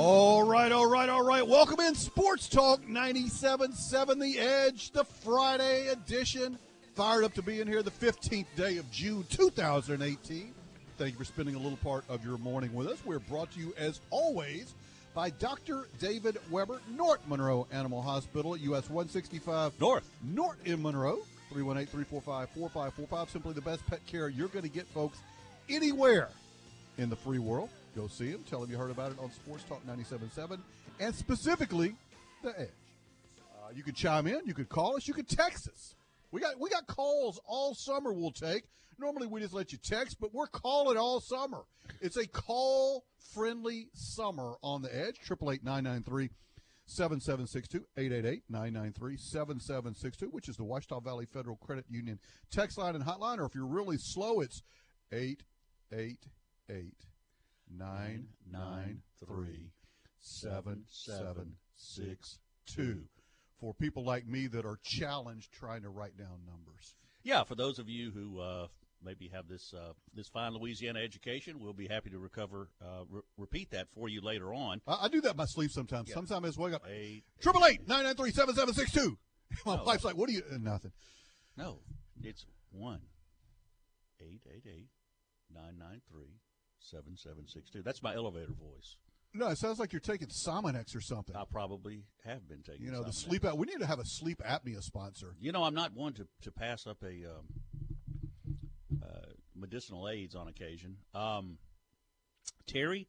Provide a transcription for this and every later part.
All right, all right, all right. Welcome in Sports Talk 97.7 The Edge, the Friday edition. Fired up to be in here the 15th day of June 2018. Thank you for spending a little part of your morning with us. We're brought to you, as always, by Dr. David Weber, North Monroe Animal Hospital US 165 North. North in Monroe. 318 345 4545. Simply the best pet care you're going to get, folks, anywhere in the free world. Go see him. Tell him you heard about it on Sports Talk 97.7 and specifically The Edge. Uh, you could chime in. You could call us. You could text us. We got we got calls all summer. We'll take. Normally we just let you text, but we're calling all summer. It's a call friendly summer on the edge. Triple eight nine nine three. 7762 888 993 7762, which is the Ouachita Valley Federal Credit Union text line and hotline. Or if you're really slow, it's 888 993 7762 for people like me that are challenged trying to write down numbers. Yeah, for those of you who uh, maybe have this uh, this fine Louisiana education, we'll be happy to recover uh, re- repeat that for you later on. I, I do that in my sleep sometimes. Yeah. Sometimes I just wake up. Triple eight nine nine three seven seven six two. My No. wife's like, "What are you?" Uh, nothing. no, it's one eight eight eight nine nine three seven seven six two. That's my elevator voice. No, it sounds like you're taking Sominex or something. I probably have been taking. you know, the sleep out. We need to have a sleep apnea sponsor. You know, I'm not one to to pass up a um, uh, medicinal aids on occasion. Um, Terry,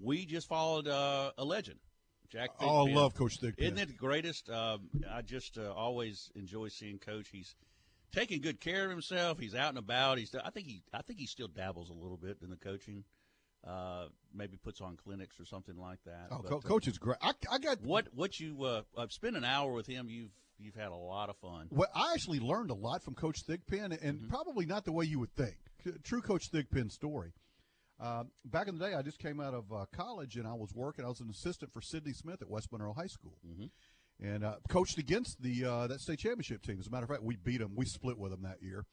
we just followed uh, a legend, Jack. Oh, I love Coach Thigpen. Isn't it the greatest? Um, I just uh, always enjoy seeing Coach. He's taking good care of himself. He's out and about. He's. I think he. I think he still dabbles a little bit in the coaching. Uh, maybe puts on clinics or something like that. Oh, But, Co- uh, Coach is great. I, I got what what you uh, uh, spent an hour with him? You've you've had a lot of fun. Well, I actually learned a lot from Coach Thigpen, and Mm-hmm. probably not the way you would think. True Coach Thigpen story. Uh, back in the day, I just came out of uh, college, and I was working. I was an assistant for Sidney Smith at West Monroe High School, Mhm. And uh, coached against the uh, that state championship team. As a matter of fact, we beat them. We split with them that year,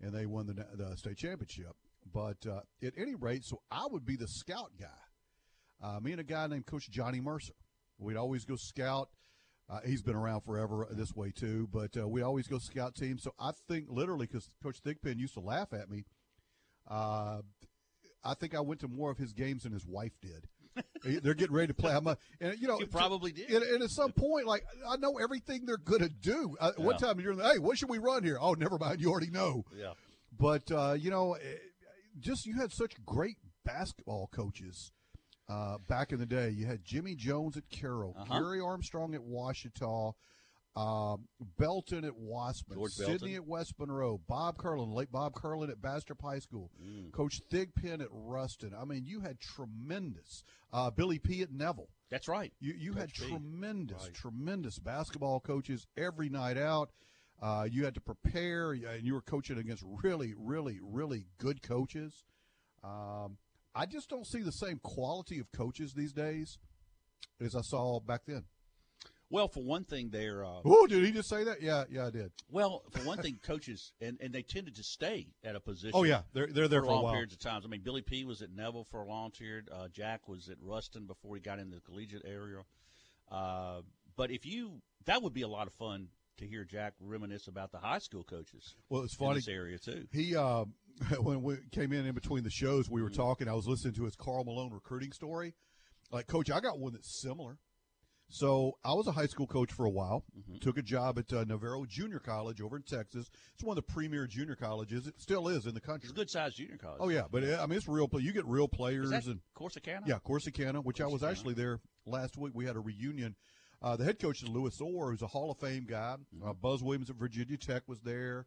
and they won the, the state championship. But uh, at any rate, so I would be the scout guy. Uh, me and a guy named Coach Johnny Mercer. We'd always go scout. Uh, he's been around forever this way too, but uh, we always go scout team. So I think literally because Coach Thigpen used to laugh at me. I think I went to more of his games than his wife did. They're getting ready to play. I'm a, and you know, You probably did. And, and at some point, like I know everything they're going to do. Uh, One time you're, hey, what should we run here? Oh, never mind. You already know. Yeah. But uh, you know, eh, just you had such great basketball coaches uh, back in the day. You had Jimmy Jones at Carroll, Uh-huh. Gary Armstrong at Ouachita, um, Belton at Wossman, George Sydney Belton. at West Monroe, Bob Curlin, late Bob Curlin at Bastrop High School, Mm. Coach Thigpen at Ruston. I mean, you had tremendous uh, Billy P at Neville. That's right. You you had B. tremendous, Right. tremendous basketball coaches every night out. Uh, you had to prepare, and you were coaching against really, really, really good coaches. Um, I just don't see the same quality of coaches these days as I saw back then. Well, for one thing, they're uh, Oh, did he just say that? Yeah, yeah, I did. well. For one thing, coaches and, and they tended to stay at a position. Oh yeah, they're they're there for for a long periods of times. I mean, Billy P was at Neville for a long period. Uh, Jack was at Ruston before he got into the collegiate area. Uh, but if you, that would be a lot of fun to hear Jack reminisce about the high school coaches Well, it's in funny. this area too. He uh, when we came in in between the shows, we were Mm-hmm. talking. I was listening to his Karl Malone recruiting story. Like, coach, I got one that's similar. So I was a high school coach for a while. Mm-hmm. Took a job at uh, Navarro Junior College over in Texas. It's one of the premier junior colleges. It still is in the country. It's a good sized junior college. Oh yeah, but uh, I mean it's real. You get real players Is that and Corsicana? yeah, Corsicana, which I was actually there last week. We had a reunion. Uh, the head coach is Lewis Orr, who's a Hall of Fame guy. Mm-hmm. Uh, Buzz Williams at Virginia Tech was there.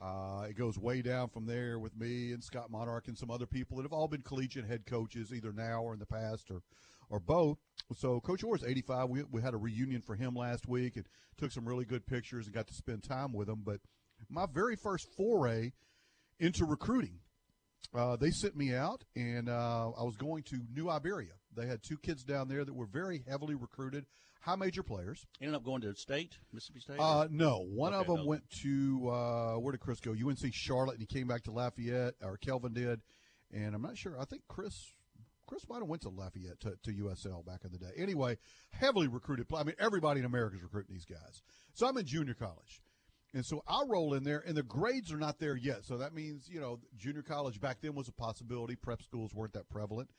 Uh, it goes way down from there with me and Scott Monarch and some other people that have all been collegiate head coaches either now or in the past or or both. So Coach Orr is 85. We, we had a reunion for him last week and took some really good pictures and got to spend time with him. But my very first foray into recruiting, uh, they sent me out and uh, I was going to New Iberia. They had two kids down there that were very heavily recruited, high major players. Ended up going to state, Mississippi State. Uh, no, one of them no. went to uh, where did Chris go? UNC Charlotte, and he came back to Lafayette, or Kelvin did, and I'm not sure. I think Chris Chris went to Lafayette to, to USL back in the day. Anyway, heavily recruited. I mean, everybody in America is recruiting these guys. So I'm in junior college. And so I roll in there, and the grades are not there yet. So that means, you know, junior college back then was a possibility. Prep schools weren't that prevalent.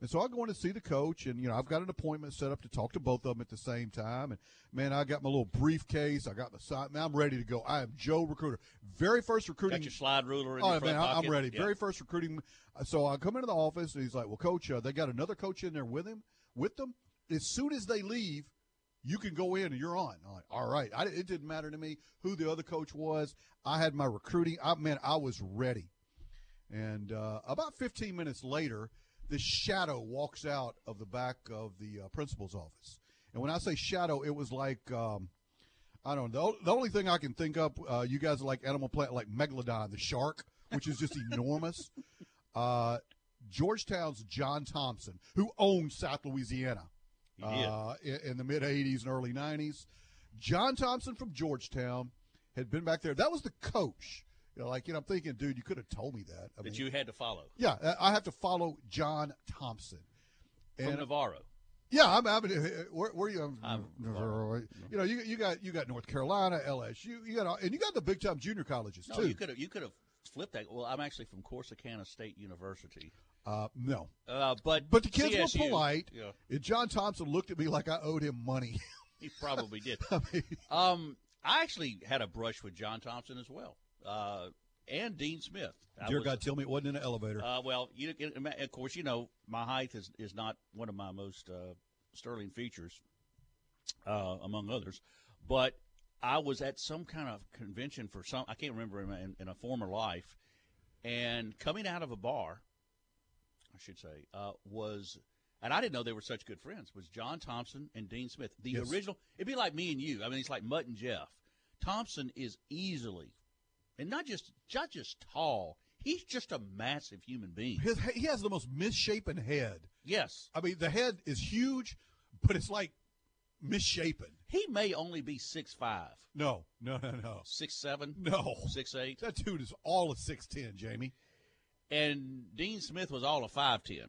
And so I go in to see the coach, and you know I've got an appointment set up to talk to both of them at the same time. And man, I got my little briefcase, I got my sign. Man, I'm ready to go. I am Joe Recruiter, very first recruiting. Got your slide ruler in Oh your front man, I- I'm ready. Yeah. Very first recruiting. So I come into the office, and he's like, "Well, coach, uh, they got another coach in there with him. With them, as soon as they leave, you can go in and you're on." I'm like, "All right." I, it didn't matter to me who the other coach was. I had my recruiting. I man, I was ready. And uh, about 15 minutes later, this shadow walks out of the back of the uh, principal's office. And when I say shadow, it was like um, I don't know. The, the only thing I can think of, uh, you guys are like Animal Planet, like Megalodon, the shark, which is just enormous. Uh, Georgetown's John Thompson, who owned South Louisiana uh, in, in the mid 80s and early 90s. John Thompson from Georgetown had been back there. That was the coach. You know, like, you know, I'm thinking, dude, you could have told me that. I that mean, you had to follow yeah, I- have to follow John Thompson. from And Navarro. yeah, I'm, I'm where, where you? I'm- you know, you you got you got North Carolina, LSU, you got and you got the big time junior colleges No, too. you could have you could have flipped that. Well, I'm actually from Corsicana State University, uh, no, uh, but but the kids CSU, were polite. Yeah, And John Thompson looked at me like I owed him money. he probably did. I mean, Um, I actually had a brush with John Thompson as well, uh, and Dean Smith. I dear was- God, tell me it wasn't in an elevator. Uh, well, you, of course, you know my height is, is not one of my most uh, sterling features, uh, among others. But I was at some kind of convention for some I can't remember in, in, in a former life, and coming out of a bar, I should say, uh, was. And I didn't know they were such good friends. Was John Thompson and Dean Smith the Yes. original? It'd be like me and you. I mean, it's like Mutt and Jeff. Thompson is easily, and not just not just tall. He's just a massive human being. His, he has the most misshapen head. Yes. I mean, the head is huge, but it's like misshapen. He may only be six five, No, no, no, no, six seven, no. six eight, That dude is all of six ten, Jamie. and Dean Smith was all of five ten.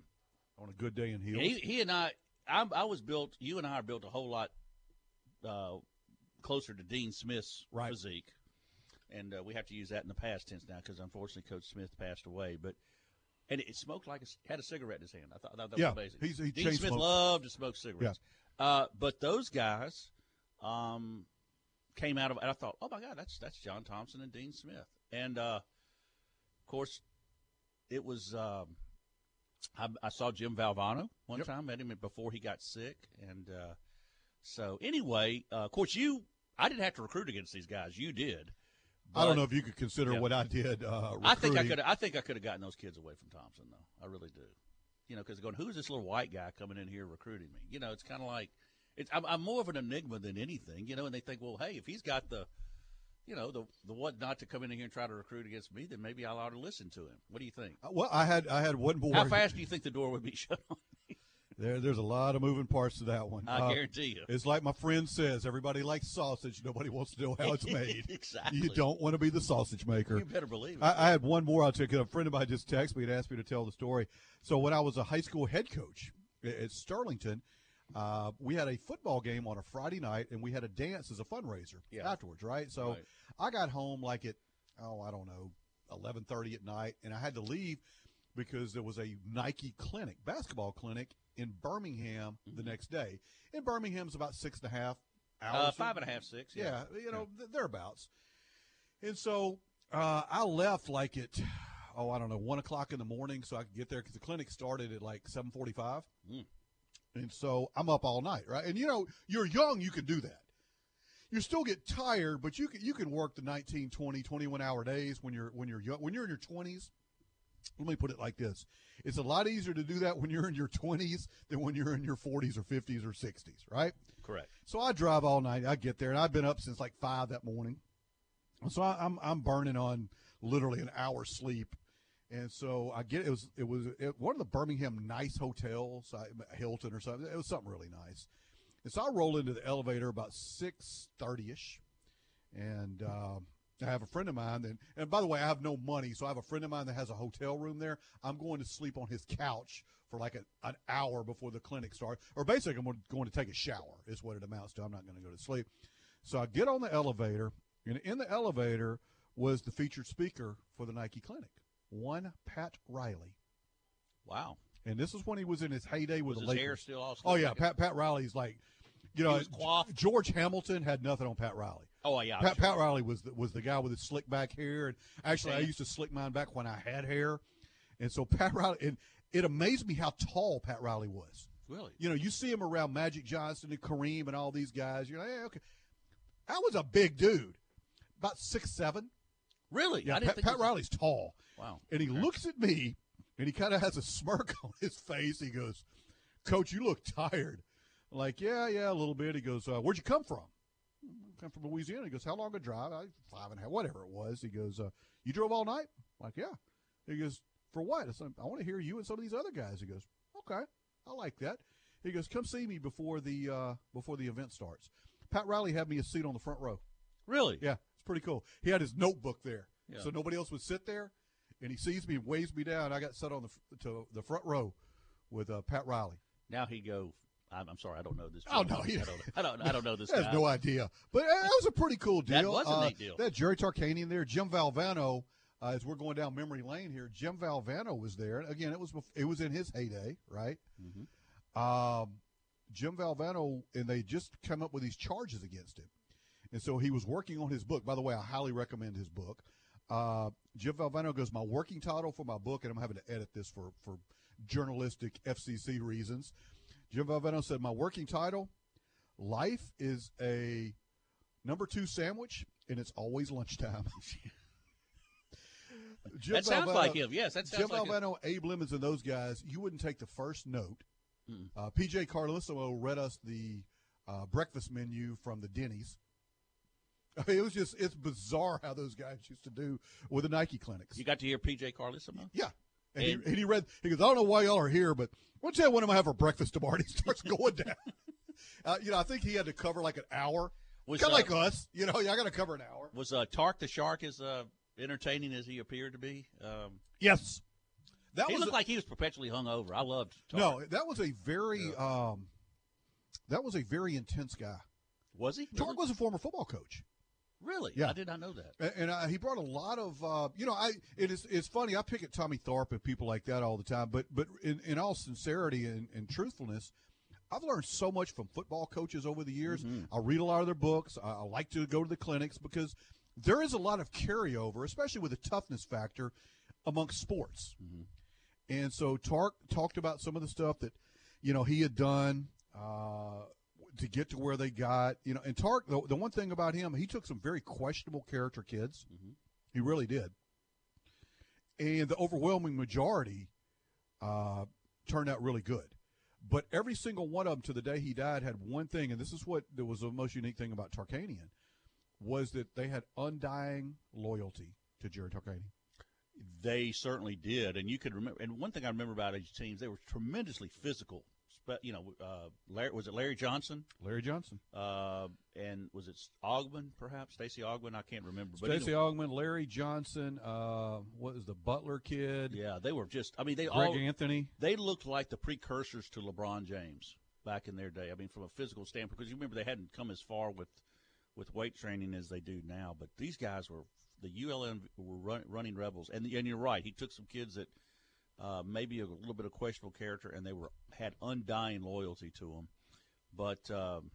On a good day in heels. He, he and I, I'm, I was built. You and I are built a whole lot uh, closer to Dean Smith's Right. physique, and uh, we have to use that in the past tense now because unfortunately Coach Smith passed away. But and it smoked like a, had a cigarette in his hand. I thought, I thought that Yeah, was amazing. he's- he Dean Smith smokes. loved to smoke cigarettes. Uh, but those guys um, came out of, and I thought, oh my God, that's that's John Thompson and Dean Smith, and uh, of course, it was. Um, I, I saw Jim Valvano one Yep. time, met him before he got sick, and uh, so anyway, uh, of course, you. I didn't have to recruit against these guys. You did. I don't know if you could consider Yeah. what I did. Uh, I think I could. I think I could have gotten those kids away from Thompson, though. I really do. You know, because going, who's this little white guy coming in here recruiting me? You know, it's kind of like it's. I'm, I'm more of an enigma than anything. You know, and they think, well, hey, if he's got the, you know, the the what not to come in here and try to recruit against me, then maybe I ought to listen to him. What do you think? Uh, Well, I had I had one boy. How fast do you think the door would be shut on? There, there's a lot of moving parts to that one. I Uh, guarantee you. It's like my friend says: everybody likes sausage. Nobody wants to know how it's made. exactly. You don't want to be the sausage maker. You better believe it. I, I had one more I'll take. A friend of mine just texted me and asked me to tell the story. So when I was a high school head coach at at Sterlington, uh, we had a football game on a Friday night, and we had a dance as a fundraiser Yeah. afterwards. Right. So Right. I got home like at oh I don't know eleven thirty at night, and I had to leave because there was a Nike clinic, basketball clinic in Birmingham the next day. And Birmingham's about six and a half hours. uh, five and a half, six. yeah, you know, th- thereabouts. And so uh, I left like at oh I don't know one o'clock in the morning so I could get there because the clinic started at like seven forty five. Mm. And so I'm up all night, right? And you know, you're young, you can do that. You still get tired, but you can you can work the 19, 20, 21 hour days when you're when you're young, when you're in your 20s. Let me put it like this. It's a lot easier to do that when you're in your 20s than when you're in your 40s or 50s or 60s right? Correct. so i drive all night. I get there and i've been up since like five that morning. So I, i'm i'm burning on literally an hour's sleep. And so i get it was it was it, one of the birmingham nice hotels hilton or something it was something really nice. And so i roll into the elevator about 6.30ish and um, I have a friend of mine, and, and by the way, I have no money, so I have a friend of mine that has a hotel room there. I'm going to sleep on his couch for like a, an hour before the clinic starts, or basically, I'm going to take a shower, is what it amounts to. I'm not going to go to sleep. So I get on the elevator, and in the elevator was the featured speaker for the Nike Clinic, one Pat Riley. Wow. And this is when he was in his heyday with Was the his Lakers. hair still all oh yeah. Pat Pat Riley's like, you know, He was coiffed? George Hamilton had nothing on Pat Riley. Oh yeah. Pat, sure. Pat Riley was the, was the guy with the slick back hair, and actually, I used to slick mine back when I had hair, and so Pat Riley, and it amazed me how tall Pat Riley was. Really? You know, you see him around Magic Johnson and Kareem and all these guys. You're like, hey, okay, that was a big dude, about six seven. Really? Yeah, I Pat, Pat Riley's tall, Wow. and he Okay. looks at me, and he kind of has a smirk on his face. He goes, "Coach, you look tired." I'm like, yeah, yeah, a little bit. He goes, uh, "Where'd you come from?" "I come from Louisiana. He goes, "How long a drive?" I five and a half, whatever it was. He goes, uh, "You drove all night?" I'm like, yeah. He goes, "For what?" I said, "I want to hear you and some of these other guys." He goes, "Okay, I like that." He goes, "Come see me before the uh, before the event starts." Pat Riley had me a seat on the front row. Really? Yeah, it's pretty cool. He had his notebook there, Yeah. so nobody else would sit there. And he sees me and waves me down. I got set on the to the front row with uh, Pat Riley. Now he go. I'm, I'm sorry, I don't know this. Oh, no, he- I don't. I don't. I don't know this I guy. have no idea, but uh, that was a pretty cool deal. That was a Uh, neat deal. That Jerry Tarkanian there, Jim Valvano. Uh, as we're going down memory lane here, Jim Valvano was there. Again, it was it was in his heyday, right? Mhm. Um, Jim Valvano, and they just come up with these charges against him, and so he was working on his book. By the way, I highly recommend his book. Uh, Jim Valvano goes, my working title for my book, and I'm having to edit this for for journalistic FCC reasons. Jim Valvano said, my working title, life is a number two sandwich, and it's always lunchtime. Jim That sounds Valvano- like him. Yes, that sounds Jim like him. Valvano, Abe Lemons, and those guys, you wouldn't take the first note. Mm. Uh, PJ Carlesimo read us the uh, breakfast menu from the Denny's. I mean, it was just, it's bizarre how those guys used to do with the Nike clinics. You got to hear PJ Carlesimo. yeah. And, And- he, and he read, he goes, I don't know why y'all are here, but why don't you what I'm going to have for breakfast tomorrow? And he starts going down. uh, you know, I think he had to cover like an hour. Kind uh, of like us. You know, yeah, I got to cover an hour. Was uh, Tark the Shark as uh, entertaining as he appeared to be? Um, Yes. That he was looked a- like he was perpetually hungover. I loved. Tark. No, that was a very um, that was a very intense guy. was he? Tark was a former football coach, really? Yeah. I did not know that. and, and uh, he brought a lot of uh, you know. I it is it's funny. I pick at Tommy Thorpe and people like that all the time, but but in, in all sincerity and, and truthfulness. I've learned so much from football coaches over the years. I read a lot of their books. I, I like to go to the clinics because there is a lot of carryover, especially with the toughness factor amongst sports. And so Tark talked about some of the stuff that, you know, he had done uh, to get to where they got. You know, and Tark, the, the one thing about him, he took some very questionable character kids. He really did. And the overwhelming majority uh, turned out really good. But every single one of them to the day he died had one thing, and this is what that was the most unique thing about Tarkanian, was that they had undying loyalty to Jerry Tarkanian. They certainly did, and you could remember. And one thing I remember about his teams, they were tremendously physical. Spe- You know, uh, Larry, was it Larry Johnson? Larry Johnson. Uh, and was it Augmon, perhaps Stacey Augmon? I can't remember. But Stacey anyway, Augmon, Larry Johnson, uh, what was the Butler kid? yeah, they were just. I mean, they Greg all Anthony. they looked like the precursors to LeBron James back in their day. I mean, from a physical standpoint, because you remember they hadn't come as far with with weight training as they do now. But these guys were the UNLV were run, running rebels, and and you're right. He took some kids that uh, maybe a little bit of questionable character, and they were had undying loyalty to him. But um,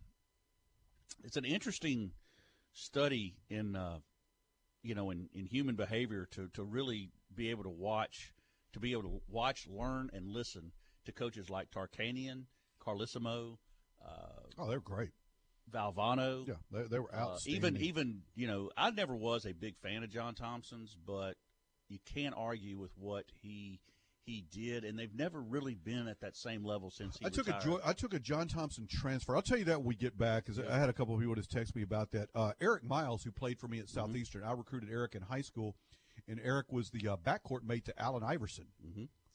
it's an interesting study in uh, you know in, in human behavior to, to really be able to watch to be able to watch learn and listen to coaches like Tarkanian, Carlesimo, uh, Oh, they're great. Valvano. Yeah, they, they were Uh, outstanding. even even you know I never was a big fan of John Thompson's, but you can't argue with what he he did, and they've never really been at that same level since he. I took retired. a jo- I took a John Thompson transfer. I'll tell you that when we get back because I had a couple of people just text me about that. Uh, Eric Miles, who played for me at Mm-hmm. Southeastern, I recruited Eric in high school, and Eric was the uh, backcourt mate to Allen Iverson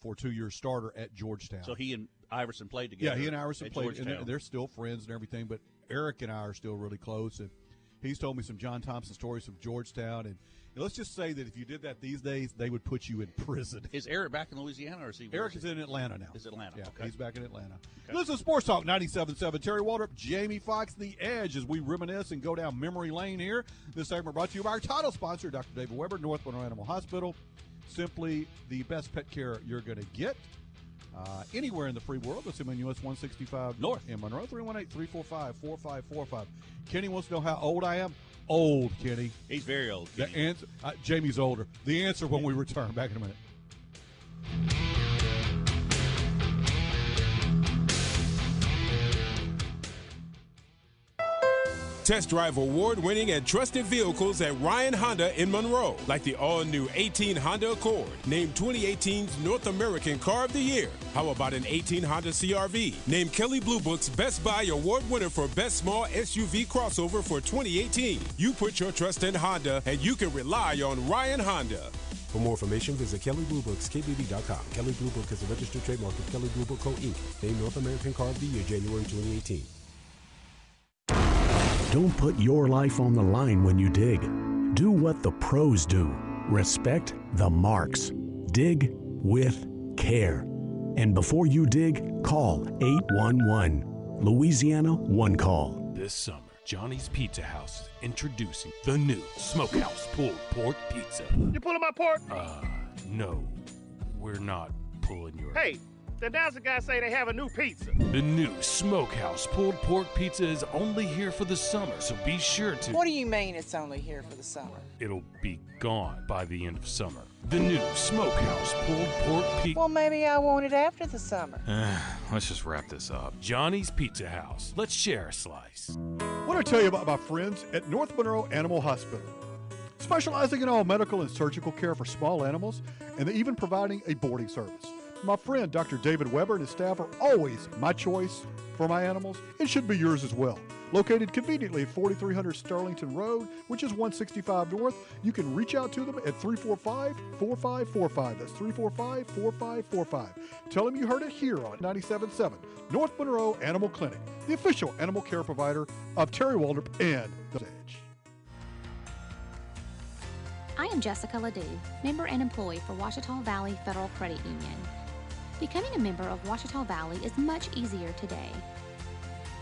for two years starter at Georgetown. Mm-hmm. So he and Iverson played together. yeah, he and Iverson played, and Georgetown. they're, they're still friends and everything. But Eric and I are still really close, and he's told me some John Thompson stories from Georgetown. And, and let's just say that if you did that these days, they would put you in prison. Is Eric back in Louisiana or is he? Eric is in Atlanta now. Is Atlanta, Yeah, okay. he's back in Atlanta. Listen to Sports Talk 97.7. Terry Waldrop, Jamie Fox, The Edge, as we reminisce and go down memory lane here. This segment brought to you by our title sponsor, Dr. David Weber, North Monroe Animal Hospital. Simply the best pet care you're going to get. Uh, anywhere in the free world. That's him in US 165 North. in Monroe, 318 345 4545. Kenny wants to know how old I am. Old, Kenny. He's very old. The answer, uh, Jamie's older. The answer when we return. Back in a minute. Test drive award winning and trusted vehicles at Ryan Honda in Monroe, like the all new 18 Honda Accord, named 2018's North American Car of the Year. How about an 18 Honda CRV, named Kelley Blue Book's Best Buy Award winner for Best Small SUV Crossover for 2018? You put your trust in Honda, and you can rely on Ryan Honda. For more information, visit KellyBlueBooks.kbb.com. Kelley Blue Book is a registered trademark of Kelley Blue Book Co. Inc., named North American Car of the Year, January 2018. Don't put your life on the line when you dig. Do what the pros do. Respect the marks. Dig with care. And before you dig, call 811. Louisiana One Call. This summer, Johnny's Pizza House is introducing the new Smokehouse Pulled Pork Pizza. You pulling my pork? Uh, no, we're not pulling your. Hey, the announcer guy say they have a new pizza. The new Smokehouse Pulled Pork Pizza is only here for the summer, so be sure to. What do you mean it's only here for the summer? It'll be gone by the end of summer. The new Smokehouse Pulled Pork Pizza. Well, maybe I want it after the summer. Let's just wrap this up. Johnny's Pizza House. Let's share a slice. What I tell you about my friends at North Monroe Animal Hospital. Specializing in all medical and surgical care for small animals, and even providing a boarding service. My friend Dr. David Weber and his staff are always my choice for my animals. It should be yours as well. Located conveniently at 4300 Sterlington Road, which is 165 North, you can reach out to them at 345 4545. That's 345 4545. Tell them you heard it here on 97.7 North Monroe Animal Clinic, the official animal care provider of Terry Waldrop and The Edge. I am Jessica Ledoux, member and employee for Ouachita Valley Federal Credit Union. Becoming a member of Ouachita Valley is much easier today.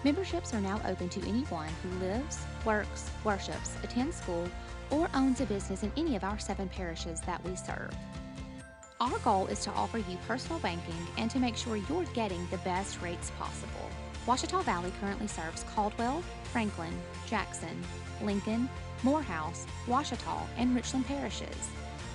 Memberships are now open to anyone who lives, works, worships, attends school, or owns a business in any of our seven parishes that we serve. Our goal is to offer you personal banking and to make sure you're getting the best rates possible. Ouachita Valley currently serves Caldwell, Franklin, Jackson, Lincoln, Morehouse, Ouachita, and Richland parishes.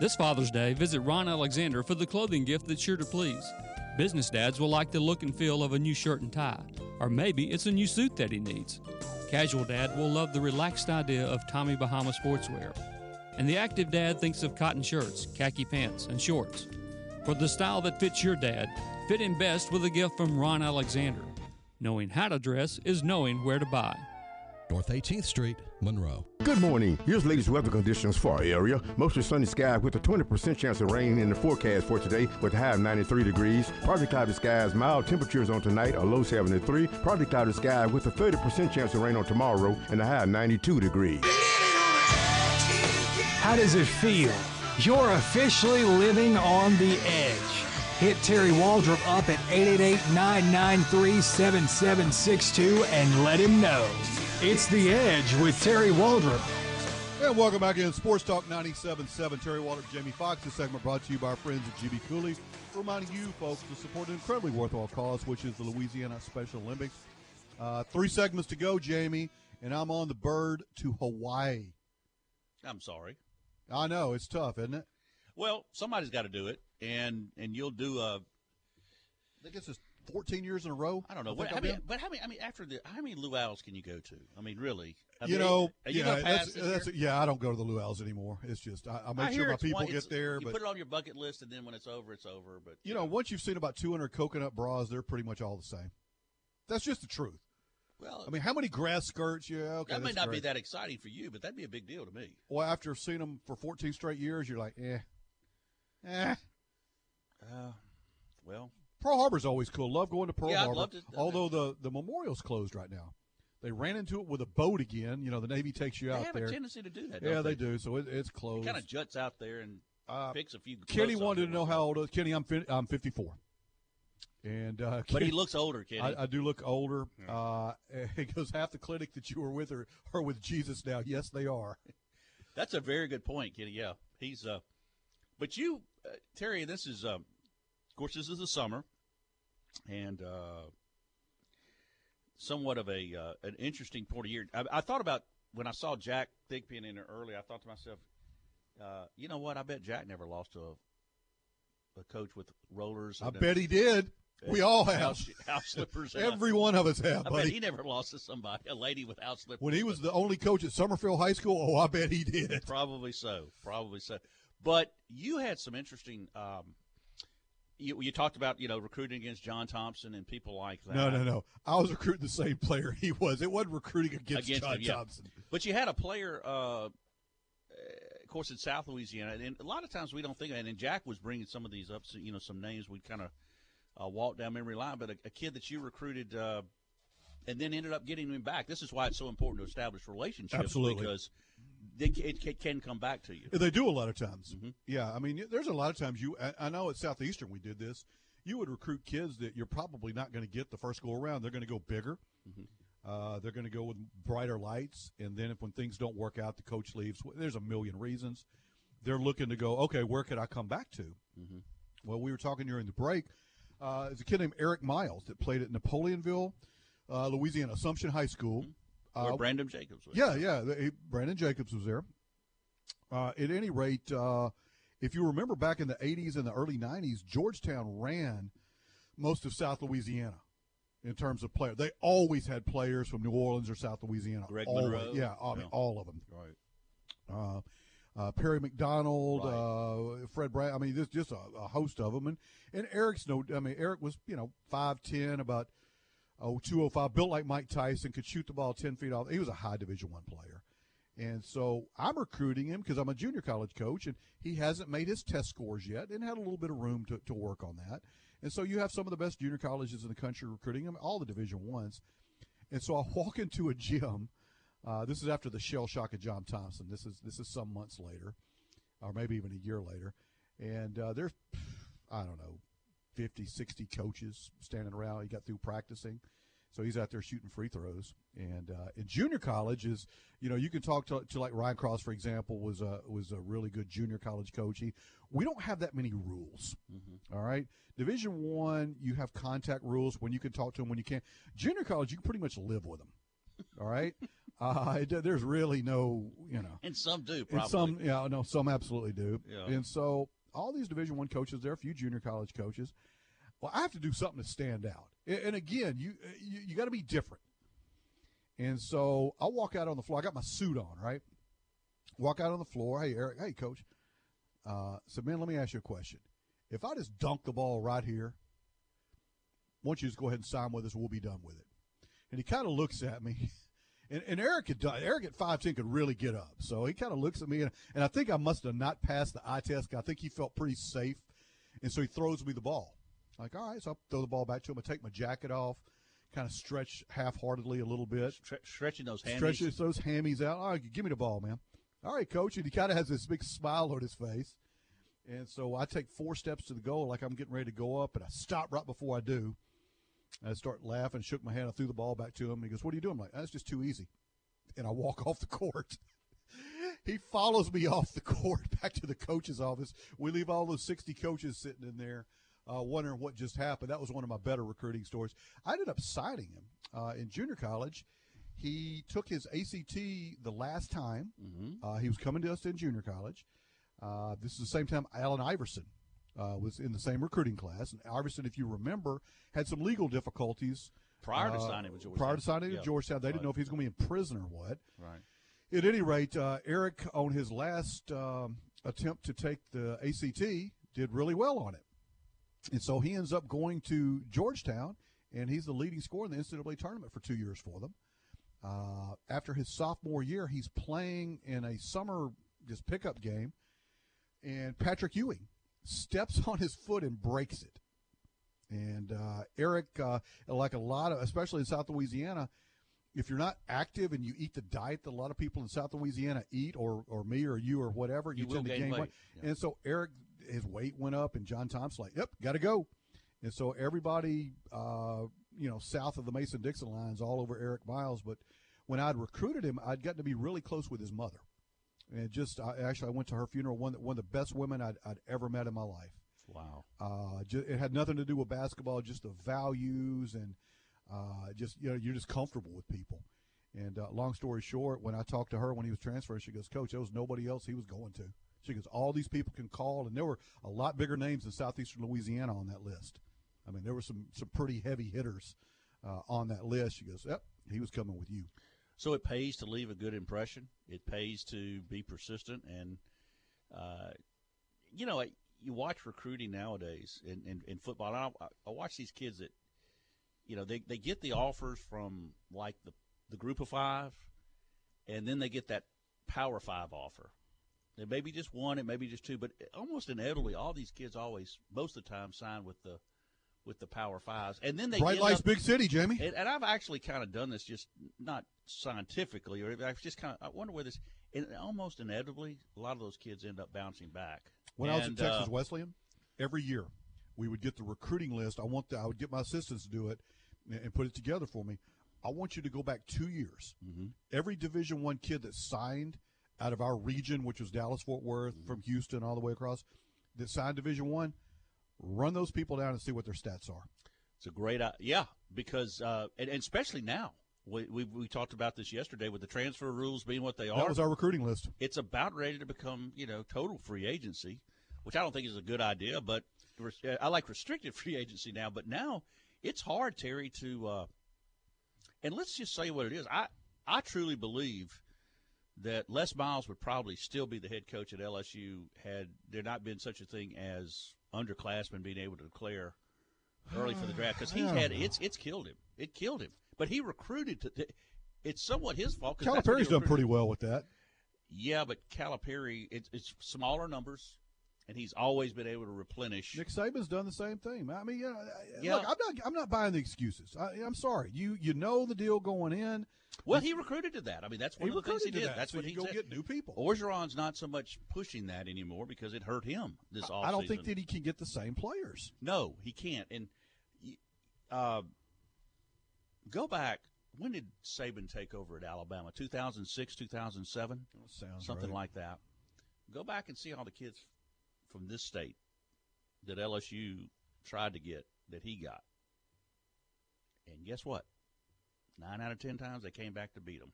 This Father's Day, visit Ron Alexander for the clothing gift that's sure to please. Business dads will like the look and feel of a new shirt and tie, or maybe it's a new suit that he needs. Casual dad will love the relaxed idea of Tommy Bahama sportswear. And the active dad thinks of cotton shirts, khaki pants, and shorts. For the style that fits your dad, fit him best with a gift from Ron Alexander. Knowing how to dress is knowing where to buy. North 18th Street, Monroe. Good morning. Here's the latest weather conditions for our area. Mostly sunny skies with a 20% chance of rain in the forecast for today with a high of 93 degrees. Partly cloudy skies, mild temperatures on tonight, a low 73. Partly cloudy skies with a 30% chance of rain on tomorrow and a high of 92 degrees. How does it feel? You're officially living on the edge. Hit Terry Waldrop up at 888-993-7762 and let him know. It's The Edge with Terry Waldrop. And welcome back in Sports Talk 97.7. Terry Waldrop, Jamie Foxx. This segment brought to you by our friends at GB Cooley, reminding you folks to support an incredibly worthwhile cause, which is the Louisiana Special Olympics. Uh, three segments to go, Jamie, and I'm on the bird to Hawaii. I'm sorry. I know it's tough, isn't it? Well, somebody's got to do it, and and you'll do a. I think this is 14 years in a row. I don't know. I What, how I've many, but how many? I mean, after the how many luau's can you go to? I mean, really? I you mean, know, yeah, that's, that's, yeah. I don't go to the luau's anymore. It's just I, I make I sure my people one- get there. You But put it on your bucket list, and then when it's over, it's over. But you know, once you've seen about 200 coconut bras, they're pretty much all the same. That's just the truth. well, I mean, how many grass skirts? Yeah, okay, that may not be that exciting for you, but that'd be a big deal to me. Well, after seeing them for 14 straight years, you're like, eh, eh. Uh, well, Pearl Harbor's always cool. Love going to Pearl Yeah, Harbor. to- Although the the memorial's closed right now. They ran into it with a boat again. You know, the Navy takes you they out have there. a tendency to do that. yeah, don't they do. So it, it's closed. Kind of juts out there and Uh, picks a few. Kenny wanted to know how old. Kenny, I'm fin- I'm 54. And uh, But he looks older, Kenny. I, I do look older. Uh, he goes half the clinic that you were with are, are with Jesus now. Yes, they are. That's a very good point, Kenny. Yeah, he's. uh But you, uh, Terry, this is. Um, course, this is the summer, and uh somewhat of a uh, an interesting point of year. I, I thought about when I saw Jack Thigpen in there early. I thought to myself, uh, you know what? I bet Jack never lost to a, a coach with rollers. I bet he did. We all have. house, house slippers. Every one of us have, I bet he never lost to somebody, a lady with house slippers. When he was the only coach at Summerfield High School, oh, I bet he did. Probably so. Probably so. But you had some interesting. Um, you, you talked about you know recruiting against John Thompson and people like that. No, no, no. I was recruiting the same player he was. It wasn't recruiting against, Against John him, yeah. Thompson. But you had a player, uh, of course, in South Louisiana, and a lot of times we don't think. And Jack was bringing some of these up. So, you know, some names we kind of uh, walk down memory line. But a, a kid that you recruited. Uh, and then ended up getting him back. This is why it's so important to establish relationships Absolutely. because they, it, can come back to you. They do a lot of times. Mm-hmm. Yeah, I mean, there's a lot of times you. I, I know at Southeastern we did this. You would recruit kids that you're probably not going to get the first go around. They're going to go bigger. Mm-hmm. Uh, they're going to go with brighter lights, and then if when things don't work out, the coach leaves. There's a million reasons. They're looking to go. Okay, where could I come back to? Mm-hmm. Well, we were talking during the break. Uh, there's a kid named Eric Miles that played at Napoleonville, uh, Louisiana, Assumption High School. Where Uh, Brandon Jacobs was. yeah, yeah. the- Brandon Jacobs was there. Uh, at any rate, uh, if you remember back in the 80s and the early 90s, Georgetown ran most of South Louisiana in terms of players. They always had players from New Orleans or South Louisiana. Greg Always. Monroe. Yeah, I mean, Yeah. all of them. Right. Uh, uh, Perry McDonald, Right. uh, Fred Brad. I mean, there's just a, a host of them. And, and Eric's no, I mean, Eric was, you know, 5'10, about oh, 205, built like Mike Tyson, could shoot the ball 10 feet off. He was a high Division One player. And so I'm recruiting him because I'm a junior college coach, and he hasn't made his test scores yet and had a little bit of room to, to work on that. And so you have some of the best junior colleges in the country recruiting him, all the Division Ones. And so I walk into a gym. Uh, this is after the shell shock of John Thompson. This is this is some months later, or maybe even a year later. And uh, there's, I don't know, 50, 60 coaches standing around. He got through practicing. So he's out there shooting free throws. And uh, in junior college is, you know, you can talk to, to like Ryan Cross, for example, was a was a really good junior college coach. He, we don't have that many rules. all right, Division One, you have contact rules when you can talk to them when you can't. Junior college, you can pretty much live with them. All right, uh, it- there's really no, you know, And some do, and some, yeah, no, some absolutely do. Yeah. And so all these Division One coaches, there are a few junior college coaches. Well, I have to do something to stand out. And again, you you, you got to be different. And so I walk out on the floor. I got my suit on, right? Walk out on the floor. Hey, Eric. Hey, coach. Uh, so, man, let me ask you a question. If I just dunk the ball right here, why don't you just go ahead and sign with us? We'll be done with it. And he kind of looks at me. And, and Eric done, Eric at five ten could really get up, so he kind of looks at me, and, and I think I must have not passed the eye test. I think he felt pretty safe, and so he throws me the ball. Like, all right, so I throw the ball back to him. I take my jacket off, kind of stretch half-heartedly a little bit, Stre- stretching those hammies. stretches those hammies out. All right, give me the ball, man. All right, coach, and he kind of has this big smile on his face, and so I take four steps to the goal, like I'm getting ready to go up, and I stop right before I do. I start laughing, shook my hand, I threw the ball back to him. He goes, "What are you doing?" I'm like, "That's just too easy," and I walk off the court. he follows me off the court back to the coach's office. We leave all those 60 coaches sitting in there uh, wondering what just happened. That was one of my better recruiting stories. I ended up signing him uh, in junior college. He took his ACT the last time. Mm-hmm. Uh, he was coming to us in junior college. Uh, this is the same time Allen Iverson uh, was in the same recruiting class. And Iverson, if you remember, had some legal difficulties Prior to uh, signing with Georgetown. Prior to signing Yeah. with Georgetown, they didn't know if he was going to be in prison or what. Right. At any rate, uh, Eric, on his last um, attempt to take the ACT, did really well on it. And so he ends up going to Georgetown, and he's the leading scorer in the NCAA tournament for two years for them. Uh, after his sophomore year, he's playing in a summer just pickup game, and Patrick Ewing steps on his foot and breaks it. And uh, Eric, uh, like a lot of, especially in South Louisiana, if you're not active and you eat the diet that a lot of people in South Louisiana eat, or or me or you or whatever, you, You tend to gain weight. weight, yeah. And so Eric, his weight went up, and John Thompson like, yep, got to go. And so everybody, uh, you know, south of the Mason Dixon lines, all over Eric Miles. But when I'd recruited him, I'd gotten to be really close with his mother. And just I, actually, I went to her funeral. One one of the best women I'd, I'd ever met in my life. Wow. Uh, ju- it had nothing to do with basketball, just the values and uh, just you know you're just comfortable with people. And uh, long story short, when I talked to her when he was transferring, she goes, "Coach, there was nobody else he was going to." She goes, "All these people can call, and there were a lot bigger names in southeastern Louisiana on that list. I mean, there were some some pretty heavy hitters uh, on that list." She goes, "Yep, he was coming with you." So it pays to leave a good impression. It pays to be persistent, and uh, you know, you watch recruiting nowadays in, in, in football. I, I watch these kids that, you know, they, they get the offers from like the the group of five, and then they get that power five offer. It may be just one, it may be just two, but almost inevitably, all these kids always, most of the time, sign with the with the power fives, and then they Bright lights, up- big city, Jamie. and, and I've actually kind of done this, just not scientifically, or I've just kind of. I wonder where this. And almost inevitably, a lot of those kids end up bouncing back. When I was at And, Texas uh, Wesleyan, every year we would get the recruiting list. I want the, I would get my assistants to do it and, and put it together for me. I want you to go back two years. Mm-hmm. Every Division One kid that signed out of our region, which was Dallas Fort Worth, Mm-hmm. from Houston all the way across, that signed Division One, run those people down and see what their stats are. It's a great, uh, yeah, because uh, and, and especially now. We, we, we talked about this yesterday with the transfer rules being what they are. That was our recruiting list. It's about ready to become, you know, total free agency, which I don't think is a good idea. But uh, I like restricted free agency now. But now it's hard, Terry, to. Uh, and let's just say what it is. I I truly believe that Les Miles would probably still be the head coach at LSU had there not been such a thing as underclassmen being able to declare early for the draft because he's had know. it's it's killed him. It killed him. But he recruited to. It's somewhat his fault. 'cause that's what he Calipari's done pretty well with that. Yeah, but Calipari, it's, it's smaller numbers, and he's always been able to replenish. Nick Saban's done the same thing. I mean, you know, Yeah. look, I'm not I'm not buying the excuses. I, I'm sorry. You you know the deal going in. Well, he recruited to that. I mean, that's one He of the things he recruited to did. that, That's so what he go said. get new people. Orgeron's not so much pushing that anymore because it hurt him this offseason. I don't think that he can get the same players. No, he can't. And uh, go back. When did Saban take over at Alabama? 2006, 2007? Sounds Something right. like that. Go back and see all the kids from this state that LSU tried to get that he got. And guess what? Nine out of ten times they came back to beat him.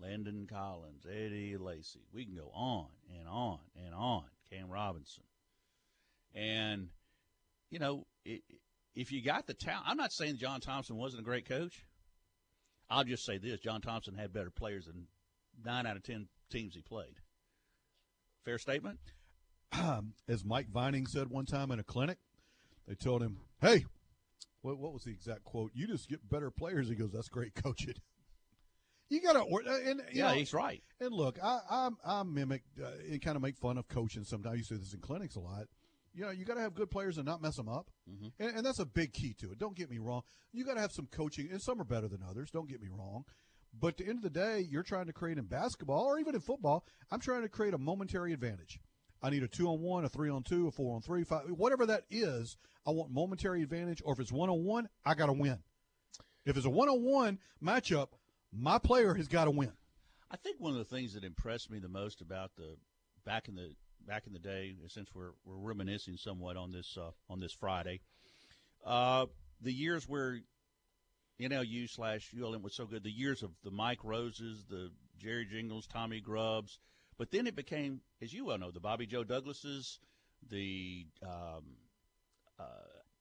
Landon Collins, Eddie Lacy. We can go on and on and on. Cam Robinson. And, you know, i if you got the talent, I'm not saying John Thompson wasn't a great coach. I'll just say this John Thompson had better players than nine out of ten teams he played. Fair statement? As Mike Vining said one time in a clinic, they told him, "Hey, what, what was the exact quote? You just get better players." He goes, "That's great coaching." You got to, and you Yeah, know, he's right. And look, I I, I mimic uh, and kind of make fun of coaching. Sometimes you see this in clinics a lot. You know, you got to have good players and not mess them up, Mm-hmm. and, and that's a big key to it. Don't get me wrong. You got to have some coaching, and some are better than others. Don't get me wrong. But at the end of the day, you're trying to create in basketball or even in football. I'm trying to create a momentary advantage. I need a two on one, a three on two, a four on three, five, whatever that is. I want momentary advantage. Or if it's one on one, I got to win. If it's a one on one matchup, my player has got to win. I think one of the things that impressed me the most about the back in the back in the day, since we're we're reminiscing somewhat on this uh, on this Friday, uh, the years where NLU slash ULM was so good, the years of the Mike Roses, the Jerry Jingles, Tommy Grubbs, but then it became, as you well know, the Bobby Joe Douglases, the um, uh,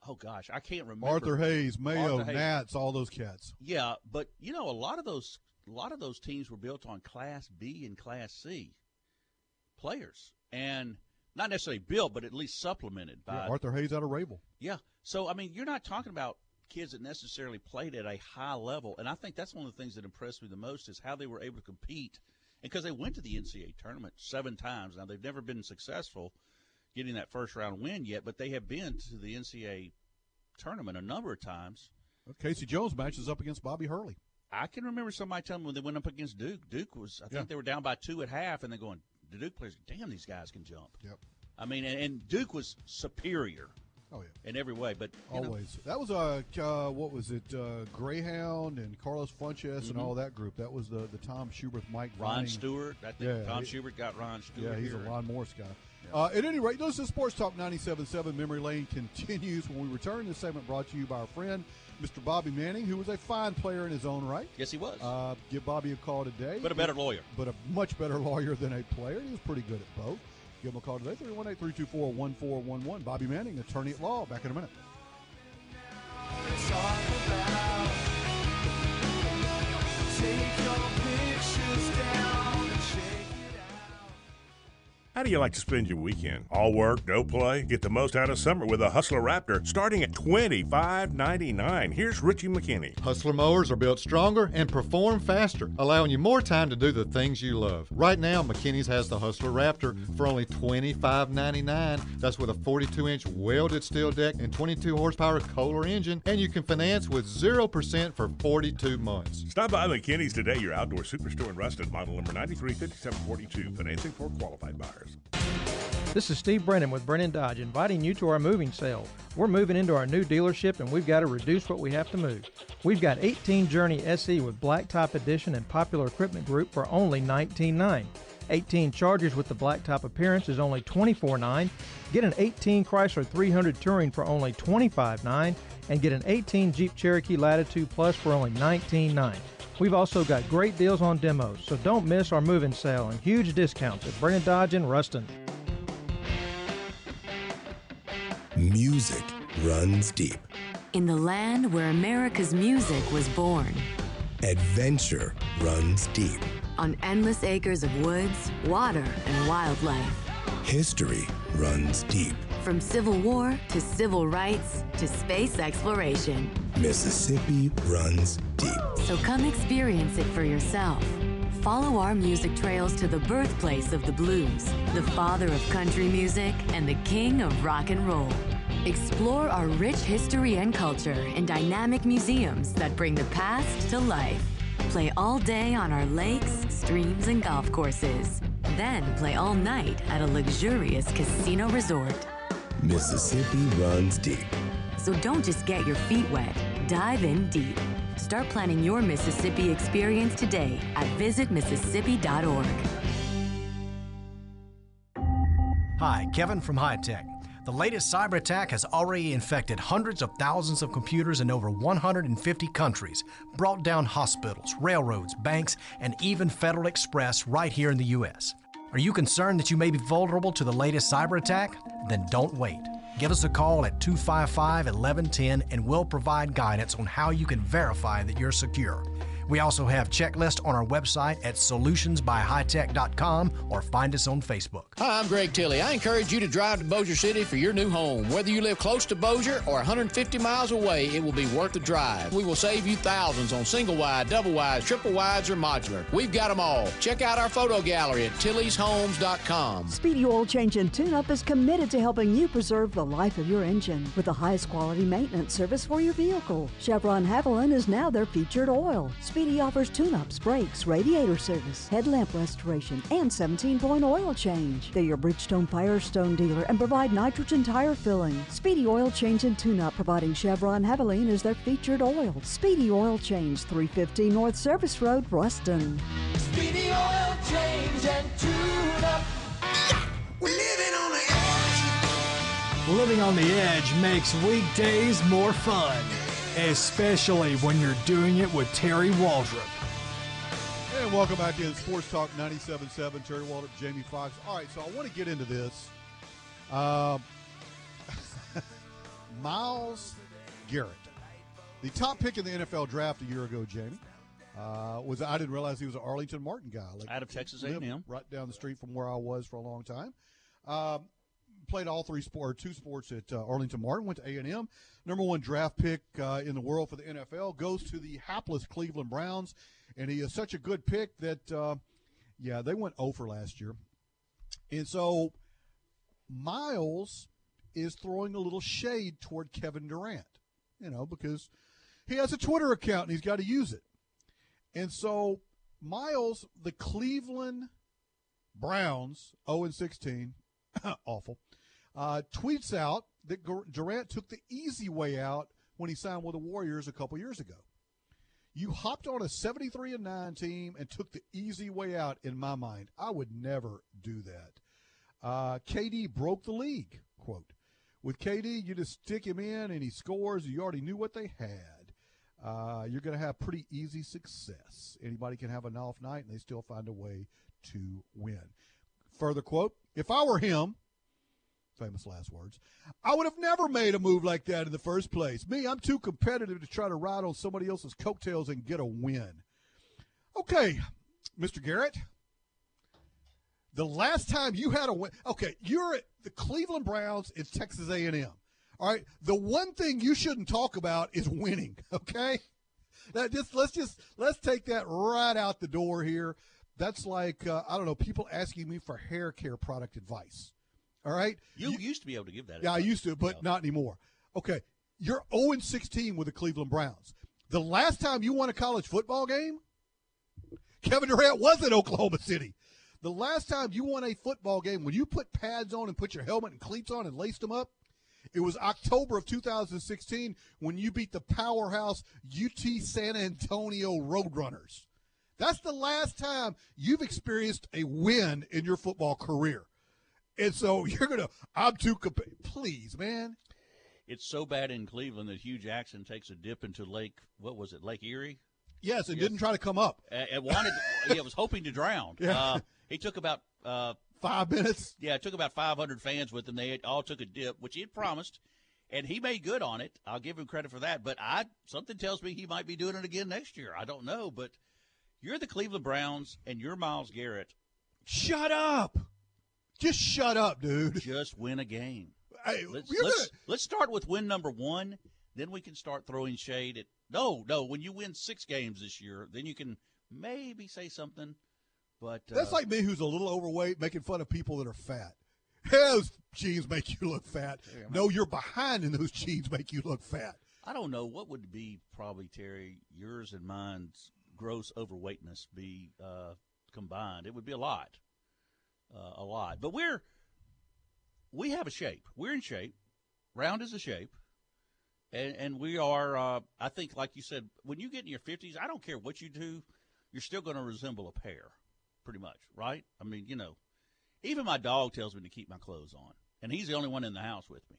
oh gosh, I can't remember Arthur Hayes, Mayo, Arthur Hayes. Nats, all those cats. Yeah, but you know, a lot of those a lot of those teams were built on Class B and Class C players, and not necessarily built, but at least supplemented by Yeah, Arthur Hayes out of Rabel. yeah. So I mean, you're not talking about kids that necessarily played at a high level, and I think that's one of the things that impressed me the most is how they were able to compete, because they went to the NCAA tournament seven times. Now they've never been successful getting that first round win yet, but they have been to the NCAA tournament a number of times. Casey Jones matches up against Bobby Hurley. I can remember somebody telling me when they went up against Duke. Duke was, I think Yeah. they were down by two at half, and they're going, the Duke players, damn, these guys can jump. Yep. I mean, and, and Duke was superior. Oh yeah. In every way, but you know, Always. That was uh, uh what was it? Uh, Greyhound and Carlos Funches and Mhm. all that group. That was the the Tom Schubert, Mike Ron Vining. Stewart. I think Yeah, Tom Schubert got Ron Stewart. Yeah, he's here. a Ron Morris guy. Uh, at any rate, listen to Sports Talk 97.7 Memory Lane continues when we return. This segment brought to you by our friend, Mr. Bobby Manning, who was a fine player in his own right. Yes, he was. Uh, give Bobby a call today. But a better lawyer. But a much better lawyer than a player. He was pretty good at both. Give him a call today, 318 324 1411. Bobby Manning, attorney at law. Back in a minute. How do you like to spend your weekend? All work, no play? Get the most out of summer with a Hustler Raptor starting at $25.99. Here's Richie McKinney. Hustler mowers are built stronger and perform faster, allowing you more time to do the things you love. Right now, McKinney's has the Hustler Raptor for only $25.99. That's with a 42 inch welded steel deck and 22 horsepower Kohler engine, and you can finance with 0% for 42 months. Stop by McKinney's today, your outdoor superstore in Ruston, model number 935742. Financing for qualified buyers. This is Steve Brennan with Brennan Dodge, inviting you to our moving sale. We're moving into our new dealership and we've got to reduce what we have to move. We've got 18 Journey SE with Blacktop Edition and Popular Equipment Group for only $19.9. 18 Chargers with the blacktop appearance is only $24.9. Get an 18 Chrysler 300 Touring for only $25.9 and get an 18 Jeep Cherokee Latitude Plus for only $19.9. We've also got great deals on demos, so don't miss our moving sale and huge discounts at Brennan Dodge in Ruston. Music runs deep. In the land where America's music was born. Adventure runs deep. On endless acres of woods, water, and wildlife. History runs deep. From Civil War to civil rights to space exploration. Mississippi runs deep. So come experience it for yourself. Follow our music trails to the birthplace of the blues, the father of country music, and the king of rock and roll. Explore our rich history and culture in dynamic museums that bring the past to life. Play all day on our lakes, streams, and golf courses. Then play all night at a luxurious casino resort. Mississippi runs deep. So don't just get your feet wet, dive in deep. Start planning your Mississippi experience today at visitmississippi.org. Hi, Kevin from High Tech. The latest cyber attack has already infected hundreds of thousands of computers in over 150 countries, brought down hospitals, railroads, banks, and even Federal Express right here in the U.S. Are you concerned that you may be vulnerable to the latest cyber attack? Then don't wait. Give us a call at 255 1110 and we'll provide guidance on how you can verify that you're secure. We also have checklists on our website at solutionsbyhightech.com or find us on Facebook. Hi, I'm Greg Tilley. I encourage you to drive to Bossier City for your new home. Whether you live close to Bossier or 150 miles away, it will be worth the drive. We will save you thousands on single wide, double wide, triple wides, or modular. We've got them all. Check out our photo gallery at tillyshomes.com. Speedy Oil Change and Tune Up is committed to helping you preserve the life of your engine with the highest quality maintenance service for your vehicle. Chevron Havoline is now their featured oil. Speedy Graffiti offers tune-ups, brakes, radiator service, headlamp restoration, and 17-point oil change. They're your Bridgestone Firestone dealer and provide nitrogen tire filling. Speedy Oil Change and Tune-Up providing Chevron Havoline as their featured oil. Speedy Oil Change, 350 North Service Road, Ruston. Speedy Oil Change and Tune-Up. Yeah! We're living on the edge. Living on the edge makes weekdays more fun especially when you're doing it with Terry Waldrop. And welcome back in Sports Talk 97.7. Terry Waldrop, Jamie Fox. All right, so I want to get into this. Um, Myles Garrett, the top pick in the NFL draft a year ago, Jamie. Uh, was I didn't realize he was an Arlington Martin guy, like Out of Texas A&M. right down the street from where I was for a long time. Um, played all three sport, or two sports at uh, Arlington Martin. Went to A and M. Number one draft pick uh, in the world for the NFL goes to the hapless Cleveland Browns, and he is such a good pick that, uh, yeah, they went over last year, and so Myles is throwing a little shade toward Kevin Durant, you know, because he has a Twitter account and he's got to use it. And so Myles, the Cleveland Browns, 0 and 16, awful, uh, tweets out that Durant took the easy way out when he signed with the Warriors a couple years ago. You hopped on a 73 and 9 team and took the easy way out in my mind. I would never do that. Uh, KD broke the league, quote. With KD, you just stick him in and he scores. You already knew what they had. Uh, you're going to have pretty easy success. Anybody can have an off night and they still find a way to win. Further quote If I were him, famous last words, I would have never made a move like that in the first place. Me, I'm too competitive to try to ride on somebody else's coattails and get a win. Okay, Mr. Garrett, the last time you had a win, okay, you're at the Cleveland Browns in Texas A&M. All right, the one thing you shouldn't talk about is winning. Okay, that just let's just let's take that right out the door here. That's like uh, I don't know, people asking me for hair care product advice. All right, You, used to be able to give that. yeah, I used to, but not anymore. Okay, you're 0 and 16 with the Cleveland Browns. The last time you won a college football game, Kevin Durant was in Oklahoma City. The last time you won a football game, when you put pads on and put your helmet and cleats on and laced them up, it was October of 2016 when you beat the powerhouse UT San Antonio Roadrunners. That's the last time you've experienced a win in your football career. And so you're going to, I'm too, comp- please, man. It's so bad in Cleveland that Hue Jackson takes a dip into Lake. What was it? Lake Erie. Yes, and didn't try to come up. Uh, and wanted. yeah, was hoping to drown. Yeah. Uh, he took about uh, Five minutes. Yeah, it took about 500 fans with him. They all took a dip, which he had promised, and he made good on it. I'll give him credit for that. But I something tells me he might be doing it again next year. I don't know, but you're the Cleveland Browns, and you're Myles Garrett. Shut up. Just shut up, dude. Just win a game. Hey, Let's let's, gonna- let's start with win number one. Then we can start throwing shade at. No, no. When you win six games this year, then you can maybe say something. But uh, That's like me who's a little overweight making fun of people that are fat. Those jeans make you look fat. No, you're behind and those jeans make you look fat. I don't know what would be probably Terry yours and mine's gross overweightness be uh, combined. It would be a lot, uh, a lot. But we're we have a shape. We're in shape. Round is a shape, and and we are. Uh, I think, like you said, when you get in your fifties, I don't care what you do, you're still going to resemble a pear, pretty much, right? I mean, you know, even my dog tells me to keep my clothes on, and he's the only one in the house with me.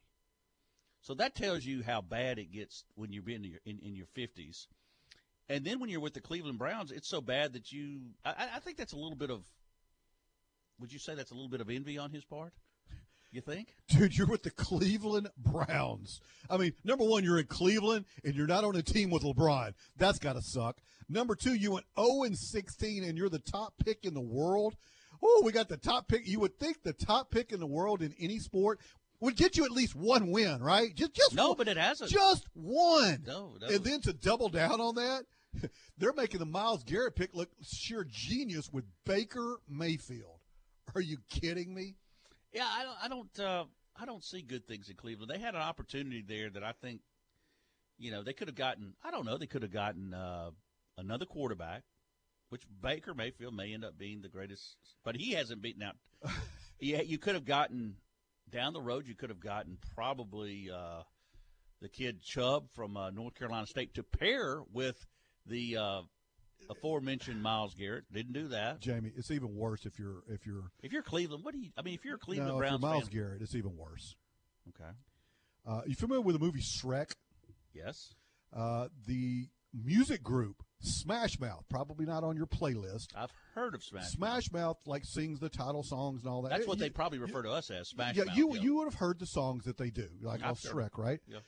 So that tells you how bad it gets when you're in your in, in your fifties, and then when you're with the Cleveland Browns, it's so bad that you. I, I think that's a little bit of. Would you say that's a little bit of envy on his part? You think? Dude, you're with the Cleveland Browns. I mean, number one, you're in Cleveland and you're not on a team with LeBron. That's got to suck. Number two, you went 0 and 16 and you're the top pick in the world. Oh, we got the top pick. You would think the top pick in the world in any sport would get you at least one win, right? Just, just No, one- but it hasn't. Just one. No, no. And then to double down on that, they're making the Myles Garrett pick look sheer genius with Baker Mayfield. Are you kidding me? Yeah, I don't. I don't. Uh, I don't see good things in Cleveland. They had an opportunity there that I think, you know, they could have gotten. I don't know. They could have gotten uh, another quarterback, which Baker Mayfield may end up being the greatest, but he hasn't beaten out. yeah, you could have gotten down the road. You could have gotten probably uh, the kid Chubb from uh, North Carolina State to pair with the uh, aforementioned Myles Garrett. Didn't do that. Jamie, it's even worse if you're if you're If you're Cleveland, what do you? I mean, if you're a Cleveland no, Browns Myles fan, Garrett, it's even worse. Okay. Uh, you familiar with the movie Shrek? Yes. Uh, the music group Smash Mouth, probably not on your playlist. I've heard of Smash. Smash Mouth like sings the title songs and all that. That's what You- they probably refer to us as Smash yeah, Mouth. you you would have heard the songs that they do, like I've off heard Shrek, right? Yeah.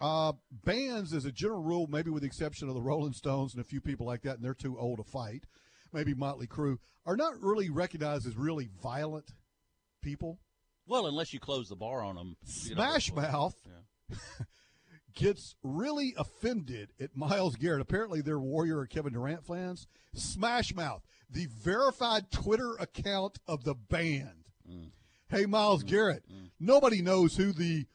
Uh, bands, as a general rule, maybe with the exception of the Rolling Stones and a few people like that, and they're too old to fight. Maybe Motley Crue are not really recognized as really violent people. Well, unless you close the bar on them. Smash Mouth gets really offended at Myles Garrett. Apparently, they're Warrior or Kevin Durant fans. Smash Mouth, the verified Twitter account of the band. Mm. Hey, Myles mm. Garrett, mm. nobody knows who the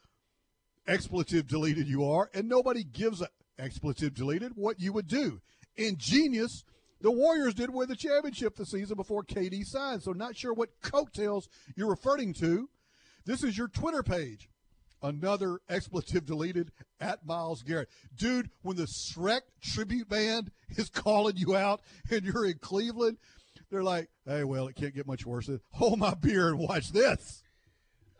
expletive deleted you are, and nobody gives a expletive deleted what you would do. Ingenious. The Warriors did win the championship the season before KD signed, so not sure what coattails you're referring to. This is your Twitter page. Another expletive deleted at Myles Garrett. Dude, when the Shrek tribute band is calling you out and you're in Cleveland, they're like, hey, well, it can't get much worse. Hold my beer and watch this.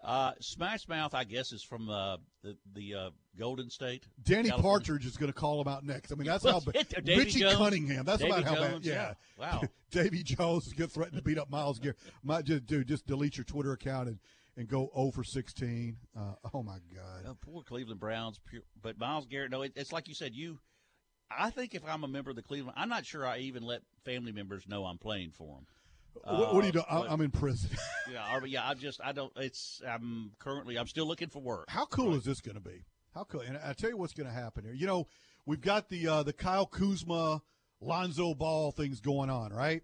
Uh, Smash Mouth, I guess, is from uh, the the uh, Golden State. Danny California. Partridge is going to call him out next. I mean, that's how bad. Richie Jones? Cunningham. That's Davy about how Jones, bad. Yeah. yeah. Wow. Davy Jones is going to threaten to beat up Myles Garrett. Might just dude, just delete your Twitter account and, and go 0 for 16. Uh, oh my God. Oh, poor Cleveland Browns. Pure, but Myles Garrett, no, it, it's like you said. You, I think if I'm a member of the Cleveland, I'm not sure I even let family members know I'm playing for them. What, what do you do? I, but- I'm in prison. yeah, yeah. I just, I don't. It's. I'm currently. I'm still looking for work. How cool is this going to be? How cool? And I tell you what's going to happen here. You know, we've got the uh, the Kyle Kuzma, Lonzo Ball things going on, right?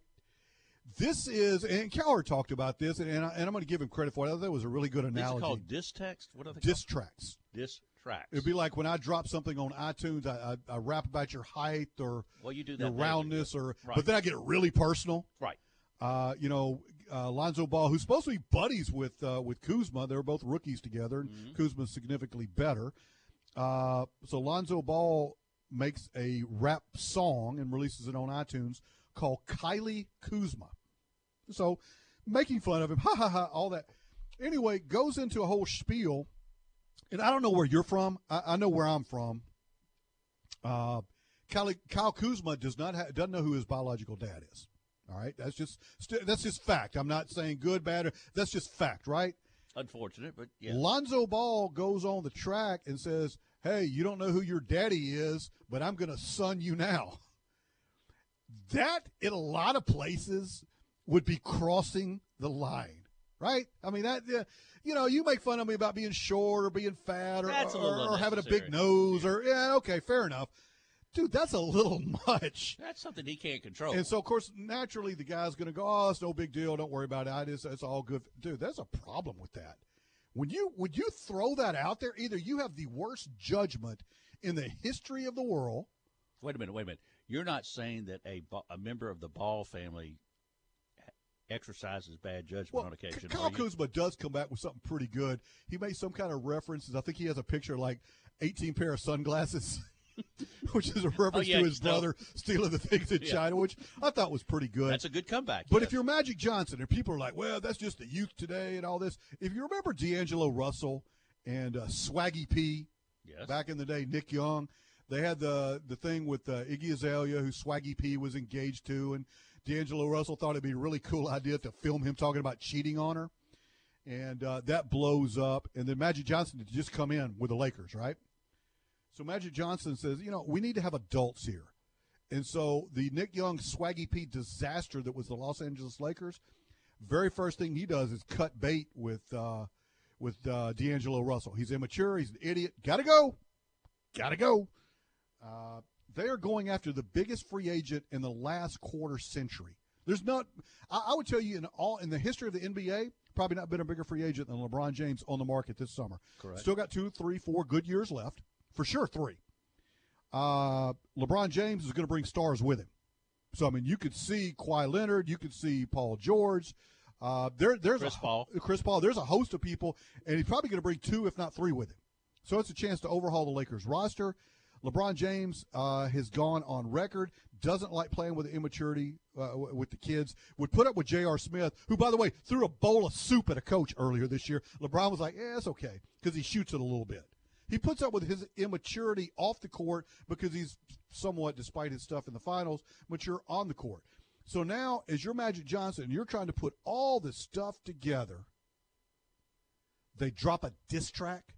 This is, and Cowher talked about this, and, and, I, and I'm going to give him credit for it. I thought that was a really good analogy. called diss text. What are they? Diss called? tracks. Diss tracks. It'd be like when I drop something on iTunes, I, I, I rap about your height or Well, you do your roundness, or Right. but then I get really personal. Right. Uh, you know, uh, Lonzo Ball, who's supposed to be buddies with uh, with Kuzma, they were both rookies together, and Mm-hmm. Kuzma's significantly better. Uh, so Lonzo Ball makes a rap song and releases it on iTunes called Kylie Kuzma. So making fun of him, ha ha ha, all that. Anyway, goes into a whole spiel, and I don't know where you're from. I, I know where I'm from. Uh, Kyle, Kyle Kuzma does not ha- doesn't know who his biological dad is. All right, that's just st- that's just fact. I'm not saying good, bad. Or, that's just fact, right? Unfortunate, but yeah. Lonzo Ball goes on the track and says, "Hey, you don't know who your daddy is, but I'm going to son you now." That in a lot of places would be crossing the line, right? I mean that uh, you know, you make fun of me about being short or being fat or, or, or having a big nose or yeah, okay, fair enough. Dude, that's a little much. That's something he can't control. And so, of course, naturally, the guy's going to go, "Oh, it's no big deal. Don't worry about it. It's, it's all good." Dude, there's a problem with that. When you when you throw that out there, either you have the worst judgment in the history of the world. Wait a minute. Wait a minute. You're not saying that a a member of the Ball family exercises bad judgment on occasion. Kyle? Kuzma does come back with something pretty good. He made some kind of references. I think he has a picture of like 18 pair of sunglasses, which is a reference Oh, yeah, to his stole- brother stealing the things in Yeah. China, which I thought was pretty good. That's a good comeback. But yes. if you're Magic Johnson, and people are like, well, that's just the youth today and all this. If you remember D'Angelo Russell and uh, Swaggy P Yes. back in the day, Nick Young, they had the the thing with uh, Iggy Azalea, who Swaggy P was engaged to, and D'Angelo Russell thought it'd be a really cool idea to film him talking about cheating on her. And uh, that blows up. And then Magic Johnson had just come in with the Lakers, right? So Magic Johnson says, you know, we need to have adults here. And so the Nick Young Swaggy P disaster that was the Los Angeles Lakers, very first thing he does is cut bait with uh, with uh, D'Angelo Russell. He's immature. He's an idiot. Got to go. Got to go. Uh, they are going after the biggest free agent in the last quarter century. There's not. I, I would tell you in all in the history of the NBA, probably not been a bigger free agent than LeBron James on the market this summer. Correct. Still got two, three, four good years left, for sure. Three. Uh, LeBron James is going to bring stars with him. So I mean, you could see Kawhi Leonard, you could see Paul George. Uh, there, there's Chris a, Paul. Chris Paul. There's a host of people, and he's probably going to bring two, if not three, with him. So it's a chance to overhaul the Lakers roster. LeBron James uh, has gone on record, doesn't like playing with the immaturity uh, w- with the kids, would put up with J.R. Smith, who, by the way, threw a bowl of soup at a coach earlier this year. LeBron was like, yeah, it's okay, because he shoots it a little bit. He puts up with his immaturity off the court because he's somewhat, despite his stuff in the finals, mature on the court. So now, as you're Magic Johnson, you're trying to put all this stuff together, they drop a diss track.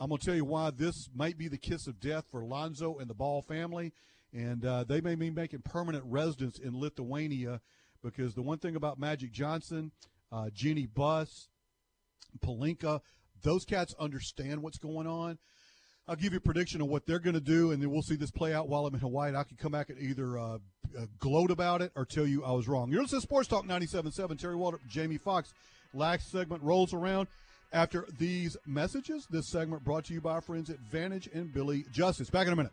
I'm going to tell you why this might be the kiss of death for Lonzo and the Ball family. And uh, they may be making permanent residence in Lithuania because the one thing about Magic Johnson, uh, Jeanie Buss, Pelinka, those cats understand what's going on. I'll give you a prediction of what they're going to do, and then we'll see this play out while I'm in Hawaii. And I can come back and either uh, uh, gloat about it or tell you I was wrong. You're listening to Sports Talk 97.7. Terry Waldrop, Jamie Fox. Last segment rolls around. After these messages, this segment brought to you by our friends at Vantage and Billy Justice. Back in a minute.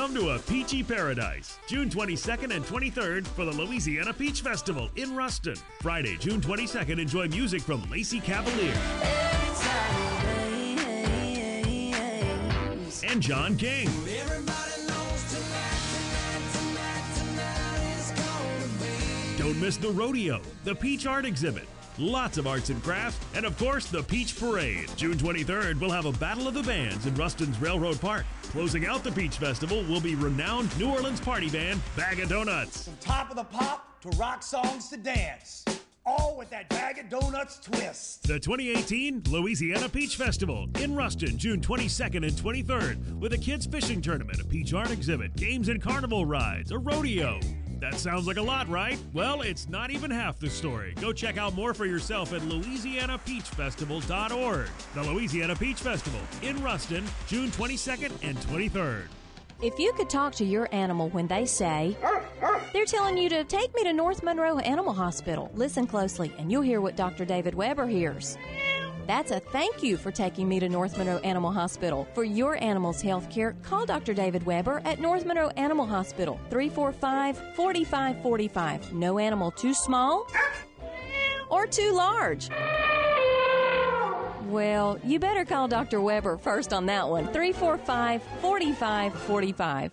Come to a peachy paradise, June 22nd and 23rd for the Louisiana Peach Festival in Ruston. Friday, June 22nd, enjoy music from Lacey Cavalier and John King. Don't miss the rodeo, the Peach Art Exhibit, lots of arts and crafts, and of course the Peach Parade. June 23rd, we'll have a Battle of the Bands in Ruston's Railroad Park. Closing out the Peach Festival will be renowned New Orleans party band Bag of Donuts. From top of the pop to rock songs to dance. All with that bag of donuts twist. The 2018 Louisiana Peach Festival in Ruston, June 22nd and 23rd, with a kids' fishing tournament, a peach art exhibit, games and carnival rides, a rodeo. That sounds like a lot, right? Well, it's not even half the story. Go check out more for yourself at LouisianaPeachFestival.org. The Louisiana Peach Festival in Ruston, June 22nd and 23rd. If you could talk to your animal when they say, they're telling you to take me to North Monroe Animal Hospital, listen closely and you'll hear what Dr. David Weber hears. That's a thank you for taking me to North Monroe Animal Hospital. For your animal's health care, call Dr. David Weber at North Monroe Animal Hospital, 345 4545. No animal too small or too large. Well, you better call Dr. Weber first on that one. 345 4545.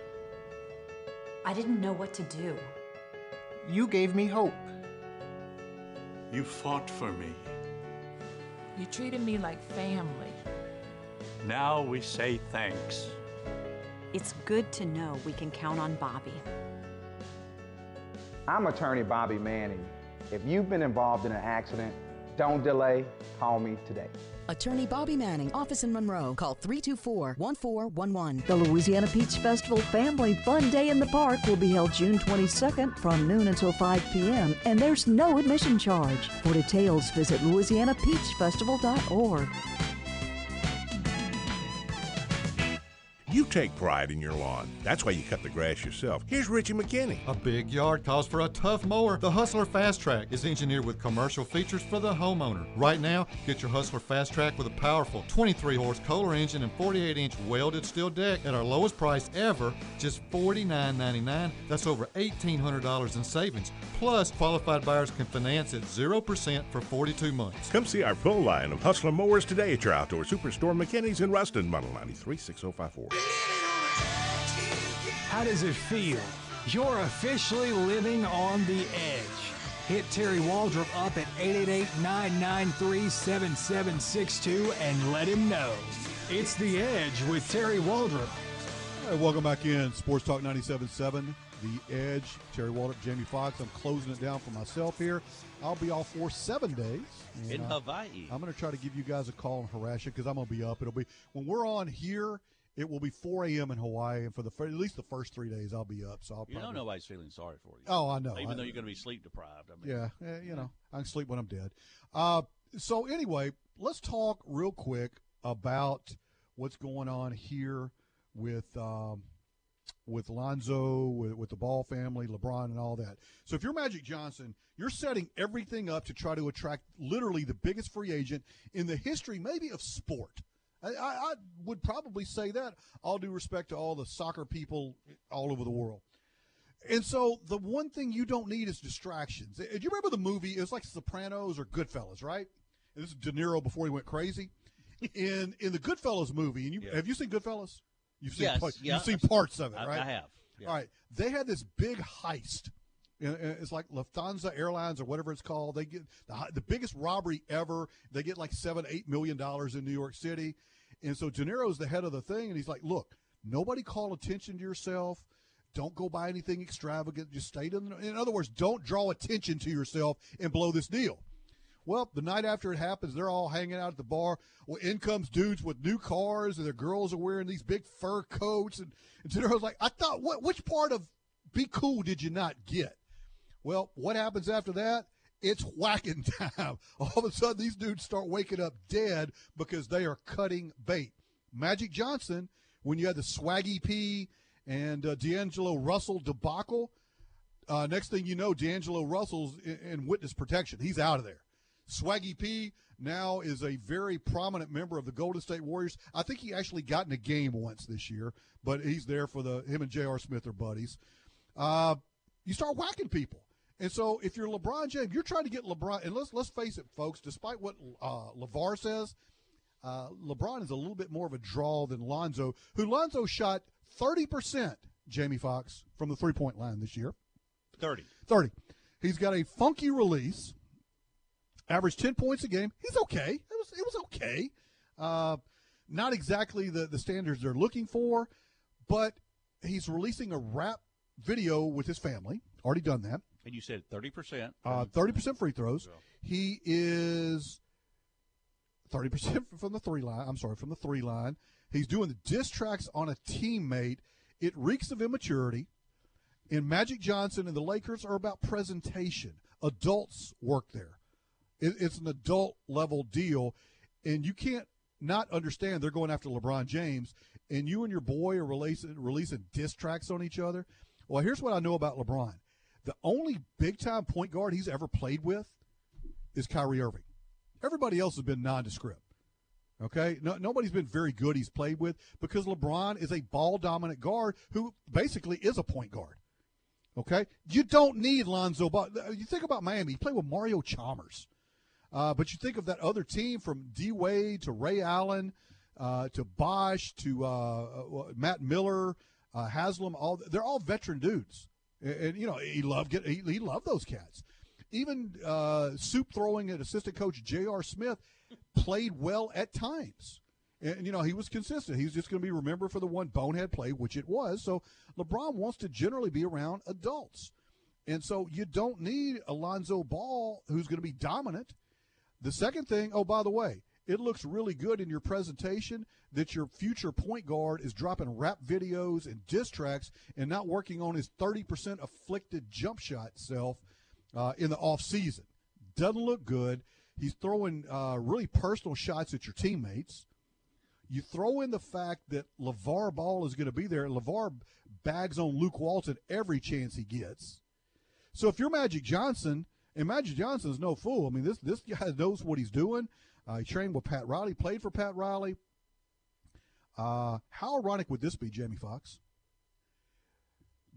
I didn't know what to do. You gave me hope. You fought for me. You treated me like family. Now we say thanks. It's good to know we can count on Bobby. I'm attorney Bobby Manning. If you've been involved in an accident, don't delay, call me today. Attorney Bobby Manning, office in Monroe. Call 324 1411. The Louisiana Peach Festival Family Fun Day in the Park will be held June 22nd from noon until 5 p.m., and there's no admission charge. For details, visit louisianapeachfestival.org. You take pride in your lawn. That's why you cut the grass yourself. Here's Richie McKinney. A big yard calls for a tough mower. The Hustler Fast Track is engineered with commercial features for the homeowner. Right now, get your Hustler Fast Track with a powerful 23 horse Kohler engine and 48 inch welded steel deck at our lowest price ever, just $49.99. That's over $1,800 in savings. Plus, qualified buyers can finance at 0% for 42 months. Come see our full line of Hustler mowers today at your outdoor superstore McKinney's in Ruston, Model 93 6054. How does it feel? You're officially living on the edge. Hit Terry Waldrop up at 888-993-7762 and let him know. It's The Edge with Terry Waldrop. All right, welcome back in Sports Talk 97.7, The Edge. Terry Waldrop, Jamie Fox. I'm closing it down for myself here. I'll be off for seven days. In uh, Hawaii. I'm going to try to give you guys a call and harass you because I'm going to be up. It'll be when we're on here. It will be 4 a.m. in Hawaii, and for the fir- at least the first three days, I'll be up. So I'll You know nobody's feeling sorry for you. Oh, I know. Even I- though you're going to be sleep deprived. I mean, Yeah, eh, you know, I can sleep when I'm dead. Uh, so anyway, let's talk real quick about what's going on here with um, with Lonzo, with, with the Ball family, LeBron, and all that. So if you're Magic Johnson, you're setting everything up to try to attract literally the biggest free agent in the history, maybe of sport. I, I, would probably say that. All due respect to all the soccer people all over the world. And so the one thing you don't need is distractions. Uh, do you remember the movie? It was like Sopranos or Goodfellas, right? And this is De Niro before he went crazy. in in the Goodfellas movie, and you Yeah. have you seen Goodfellas? You've seen Yes, part- yeah. you've seen parts of it, I- right? I have, yeah. All right, they had this big heist. And uh, It's like Lufthansa Airlines or whatever it's called. They get the, the biggest robbery ever. They get like seven, eight million dollars in New York City, and so De Niro's the head of the thing, and he's like, "Look, nobody call attention to yourself. Don't go buy anything extravagant. Just stay in. The, in other words, don't draw attention to yourself and blow this deal." Well, the night after it happens, they're all hanging out at the bar. Well, in comes dudes with new cars, and their girls are wearing these big fur coats. And, and De Niro's like, I thought, what? Which part of be cool did you not get? Well, what happens after that? It's whacking time. All of a sudden, these dudes start waking up dead because they are cutting bait. Magic Johnson, when you had the Swaggy P and uh, D'Angelo Russell debacle, uh, next thing you know, D'Angelo Russell's in, in witness protection. He's out of there. Swaggy P now is a very prominent member of the Golden State Warriors. I think he actually got in a game once this year, but he's there for the him and J.R. Smith are buddies. Uh, you start whacking people. And so if you're LeBron James, you're trying to get LeBron. And let's let's face it, folks. Despite what uh, LeVar says, uh, LeBron is a little bit more of a draw than Lonzo, who Lonzo shot 30 percent. Jamie Fox from the three point line this year. 30. 30. He's got a funky release. Averaged 10 points a game. He's okay. It was it was okay. Uh, not exactly the, the standards they're looking for, but he's releasing a rap video with his family. Already done that. And you said 30%. Uh, 30% free throws. He is 30% from the three line. I'm sorry, from the three line. He's doing the diss tracks on a teammate. It reeks of immaturity. And Magic Johnson and the Lakers are about presentation. Adults work there. It, it's an adult level deal. And you can't not understand they're going after LeBron James. And you and your boy are releasing, releasing diss tracks on each other. Well, here's what I know about LeBron the only big time point guard he's ever played with is Kyrie Irving. Everybody else has been nondescript. Okay, no, nobody's been very good he's played with because LeBron is a ball dominant guard who basically is a point guard. Okay, you don't need Lonzo Ball. You think about Miami, he played with Mario Chalmers, uh, but you think of that other team from D Wade to Ray Allen uh, to Bosh to uh, uh, Matt Miller, uh, Haslem. All they're all veteran dudes, and, and, you know he loved get he, he loved those cats. Even uh, soup throwing at assistant coach J.R. Smith played well at times. And, and, you know, he was consistent. He's just going to be remembered for the one bonehead play, which it was. So LeBron wants to generally be around adults. And so you don't need Alonzo Ball, who's going to be dominant. The second thing, oh, by the way, it looks really good in your presentation that your future point guard is dropping rap videos and diss tracks and not working on his 30% afflicted jump shot self uh, in the offseason. Doesn't look good. He's throwing uh, really personal shots at your teammates. You throw in the fact that LeVar Ball is going to be there. LeVar bags on Luke Walton every chance he gets. So if you're Magic Johnson, and Magic Johnson is no fool. I mean, this this guy knows what he's doing. Uh, he trained with Pat Riley, played for Pat Riley. Uh, how ironic would this be, Jamie Fox?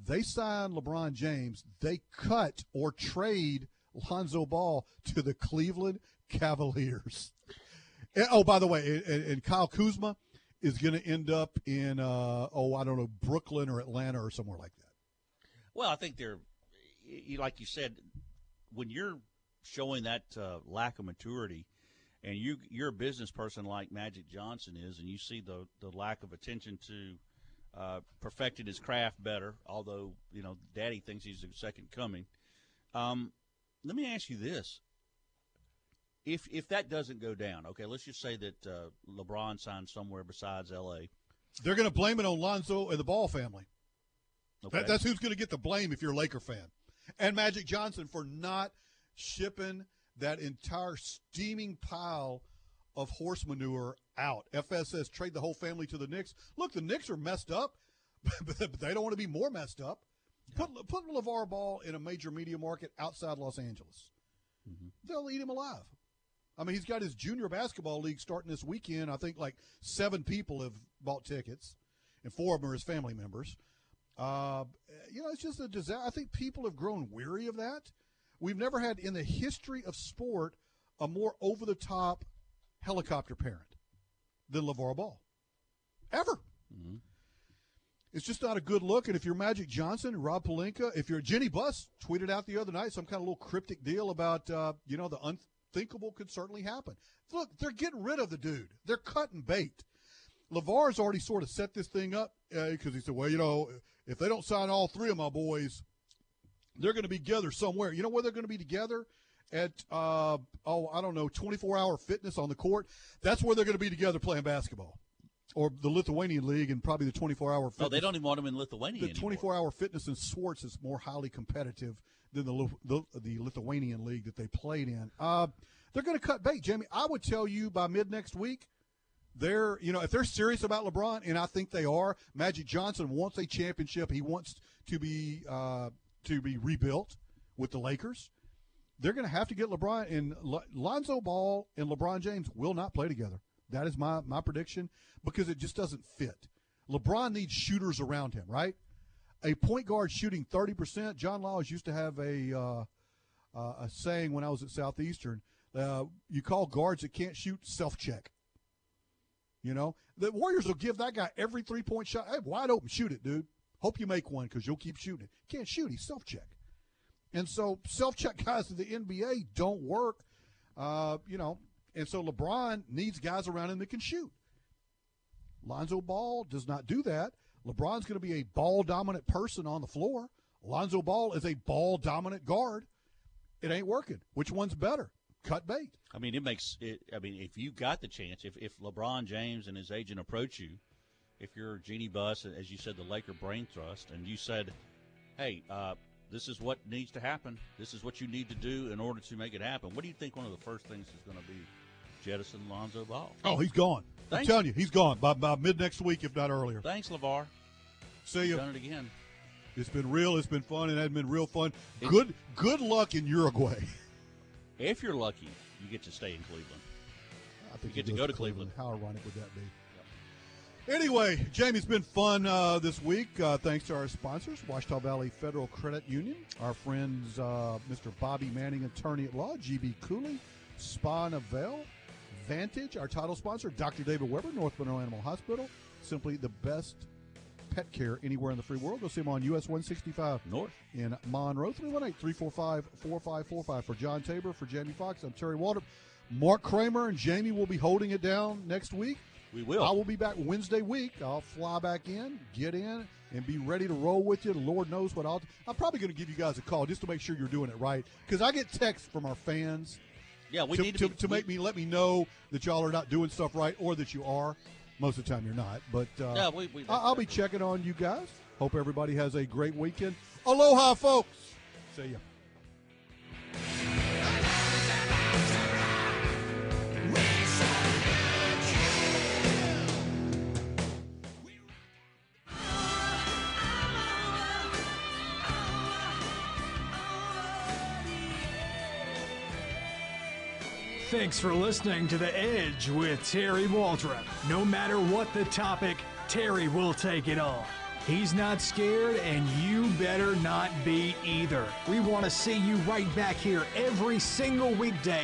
They sign LeBron James. They cut or trade Lonzo Ball to the Cleveland Cavaliers. And, oh, by the way, and, and Kyle Kuzma is going to end up in, uh, oh, I don't know, Brooklyn or Atlanta or somewhere like that. Well, I think they're, like you said, when you're showing that uh, lack of maturity, and you you're a business person like Magic Johnson is, and you see the the lack of attention to uh, perfecting his craft better. Although you know, Daddy thinks he's a second coming. Um, let me ask you this: if if that doesn't go down, okay, let's just say that uh, LeBron signs somewhere besides L.A. They're going to blame it on Lonzo and the Ball family. Okay. That, that's who's going to get the blame if you're a Laker fan. And Magic Johnson for not shipping that entire steaming pile of horse manure out. FS says trade the whole family to the Knicks. Look, the Knicks are messed up, but they don't want to be more messed up. Put put LeVar Ball in a major media market outside Los Angeles. They'll eat him alive. I mean, he's got his junior basketball league starting this weekend. I think like seven people have bought tickets, and four of them are his family members. Uh, you know, it's just a disaster. I think people have grown weary of that. We've never had in the history of sport a more over the top helicopter parent than LeVar Ball. Ever. It's just not a good look. And if you're Magic Johnson, Rob Pelinka, if you're Jeanie Buss, tweeted out the other night some kind of little cryptic deal about, uh, you know, the unthinkable could certainly happen. Look, they're getting rid of the dude. They're cutting bait. LeVar's already sort of set this thing up because he said, well, you know, if they don't sign all three of my boys, they're going to be together somewhere. You know where they're going to be together? At, uh, oh, I don't know, 24 hour fitness on the court. That's where they're going to be together playing basketball. Or the Lithuanian League and probably the 24 hour Oh, they don't even want him in Lithuania. the anymore. 24 hour fitness in Swartz is more highly competitive than the, the the Lithuanian league that they played in. Uh, they're going to cut bait, Jamie. I would tell you by mid next week, they're you know if they're serious about LeBron, and I think they are. Magic Johnson wants a championship. He wants to be uh, to be rebuilt with the Lakers. They're going to have to get LeBron and Lonzo Ball and LeBron James will not play together. That is my my prediction because it just doesn't fit. LeBron needs shooters around him, right? A point guard shooting thirty percent. John Laws used to have a uh, uh, a saying when I was at Southeastern. Uh, you call guards that can't shoot self check. You know the Warriors will give that guy every three point shot. Hey, wide open, shoot it, dude. Hope you make one because you'll keep shooting it. Can't shoot. He's self check. And so self check guys in the NBA don't work. Uh, you know, and so LeBron needs guys around him that can shoot. Lonzo Ball does not do that. LeBron's going to be a ball dominant person on the floor. Lonzo Ball is a ball dominant guard. It ain't working. Which one's better? Cut bait. I mean, it makes it. I mean, if you got the chance, if if LeBron James and his agent approach you, if you're Jeanie Buss, as you said, the Laker brain trust, and you said, "Hey, uh, this is what needs to happen. This is what you need to do in order to make it happen." What do you think one of the first things is going to be? Jettison Lonzo Ball. Oh, he's gone. I'm telling you, he's gone by, by mid next week, if not earlier. Thanks, LeVar. See you. Done it again. It's been real. It's been fun. It has been real fun. Good good luck in Uruguay. If you're lucky, you get to stay in Cleveland. I think You get to go to Cleveland. How ironic would that be? Anyway, Jamie, it's been fun uh, this week. Uh, thanks to our sponsors, Ouachita Valley Federal Credit Union, our friends uh, Mr. Bobby Manning, attorney at law, GB Cooley, Spa Novell, Vantage, our title sponsor, Dr. David Weber, North Monroe Animal Hospital. Simply the best pet care anywhere in the free world. Go see him on US 165 North in Monroe. 318 345 4545. For John Tabor, for Jamie Fox, I'm Terry Waldrop. Mark Kramer and Jamie will be holding it down next week. We will. I will be back Wednesday week. I'll fly back in, get in, and be ready to roll with you. The Lord knows what I'll. I'm probably going to give you guys a call just to make sure you're doing it right because I get texts from our fans. Yeah, we to, need to to, be- to make me let me know that y'all are not doing stuff right or that you are. Most of the time you're not, but uh, Yeah, we- we- I'll be checking on you guys. Hope everybody has a great weekend. Aloha, folks. See ya. Thanks for listening to The Edge with Terry Waldrop. No matter what the topic, Terry will take it on. He's not scared, and you better not be either. We want to see you right back here every single weekday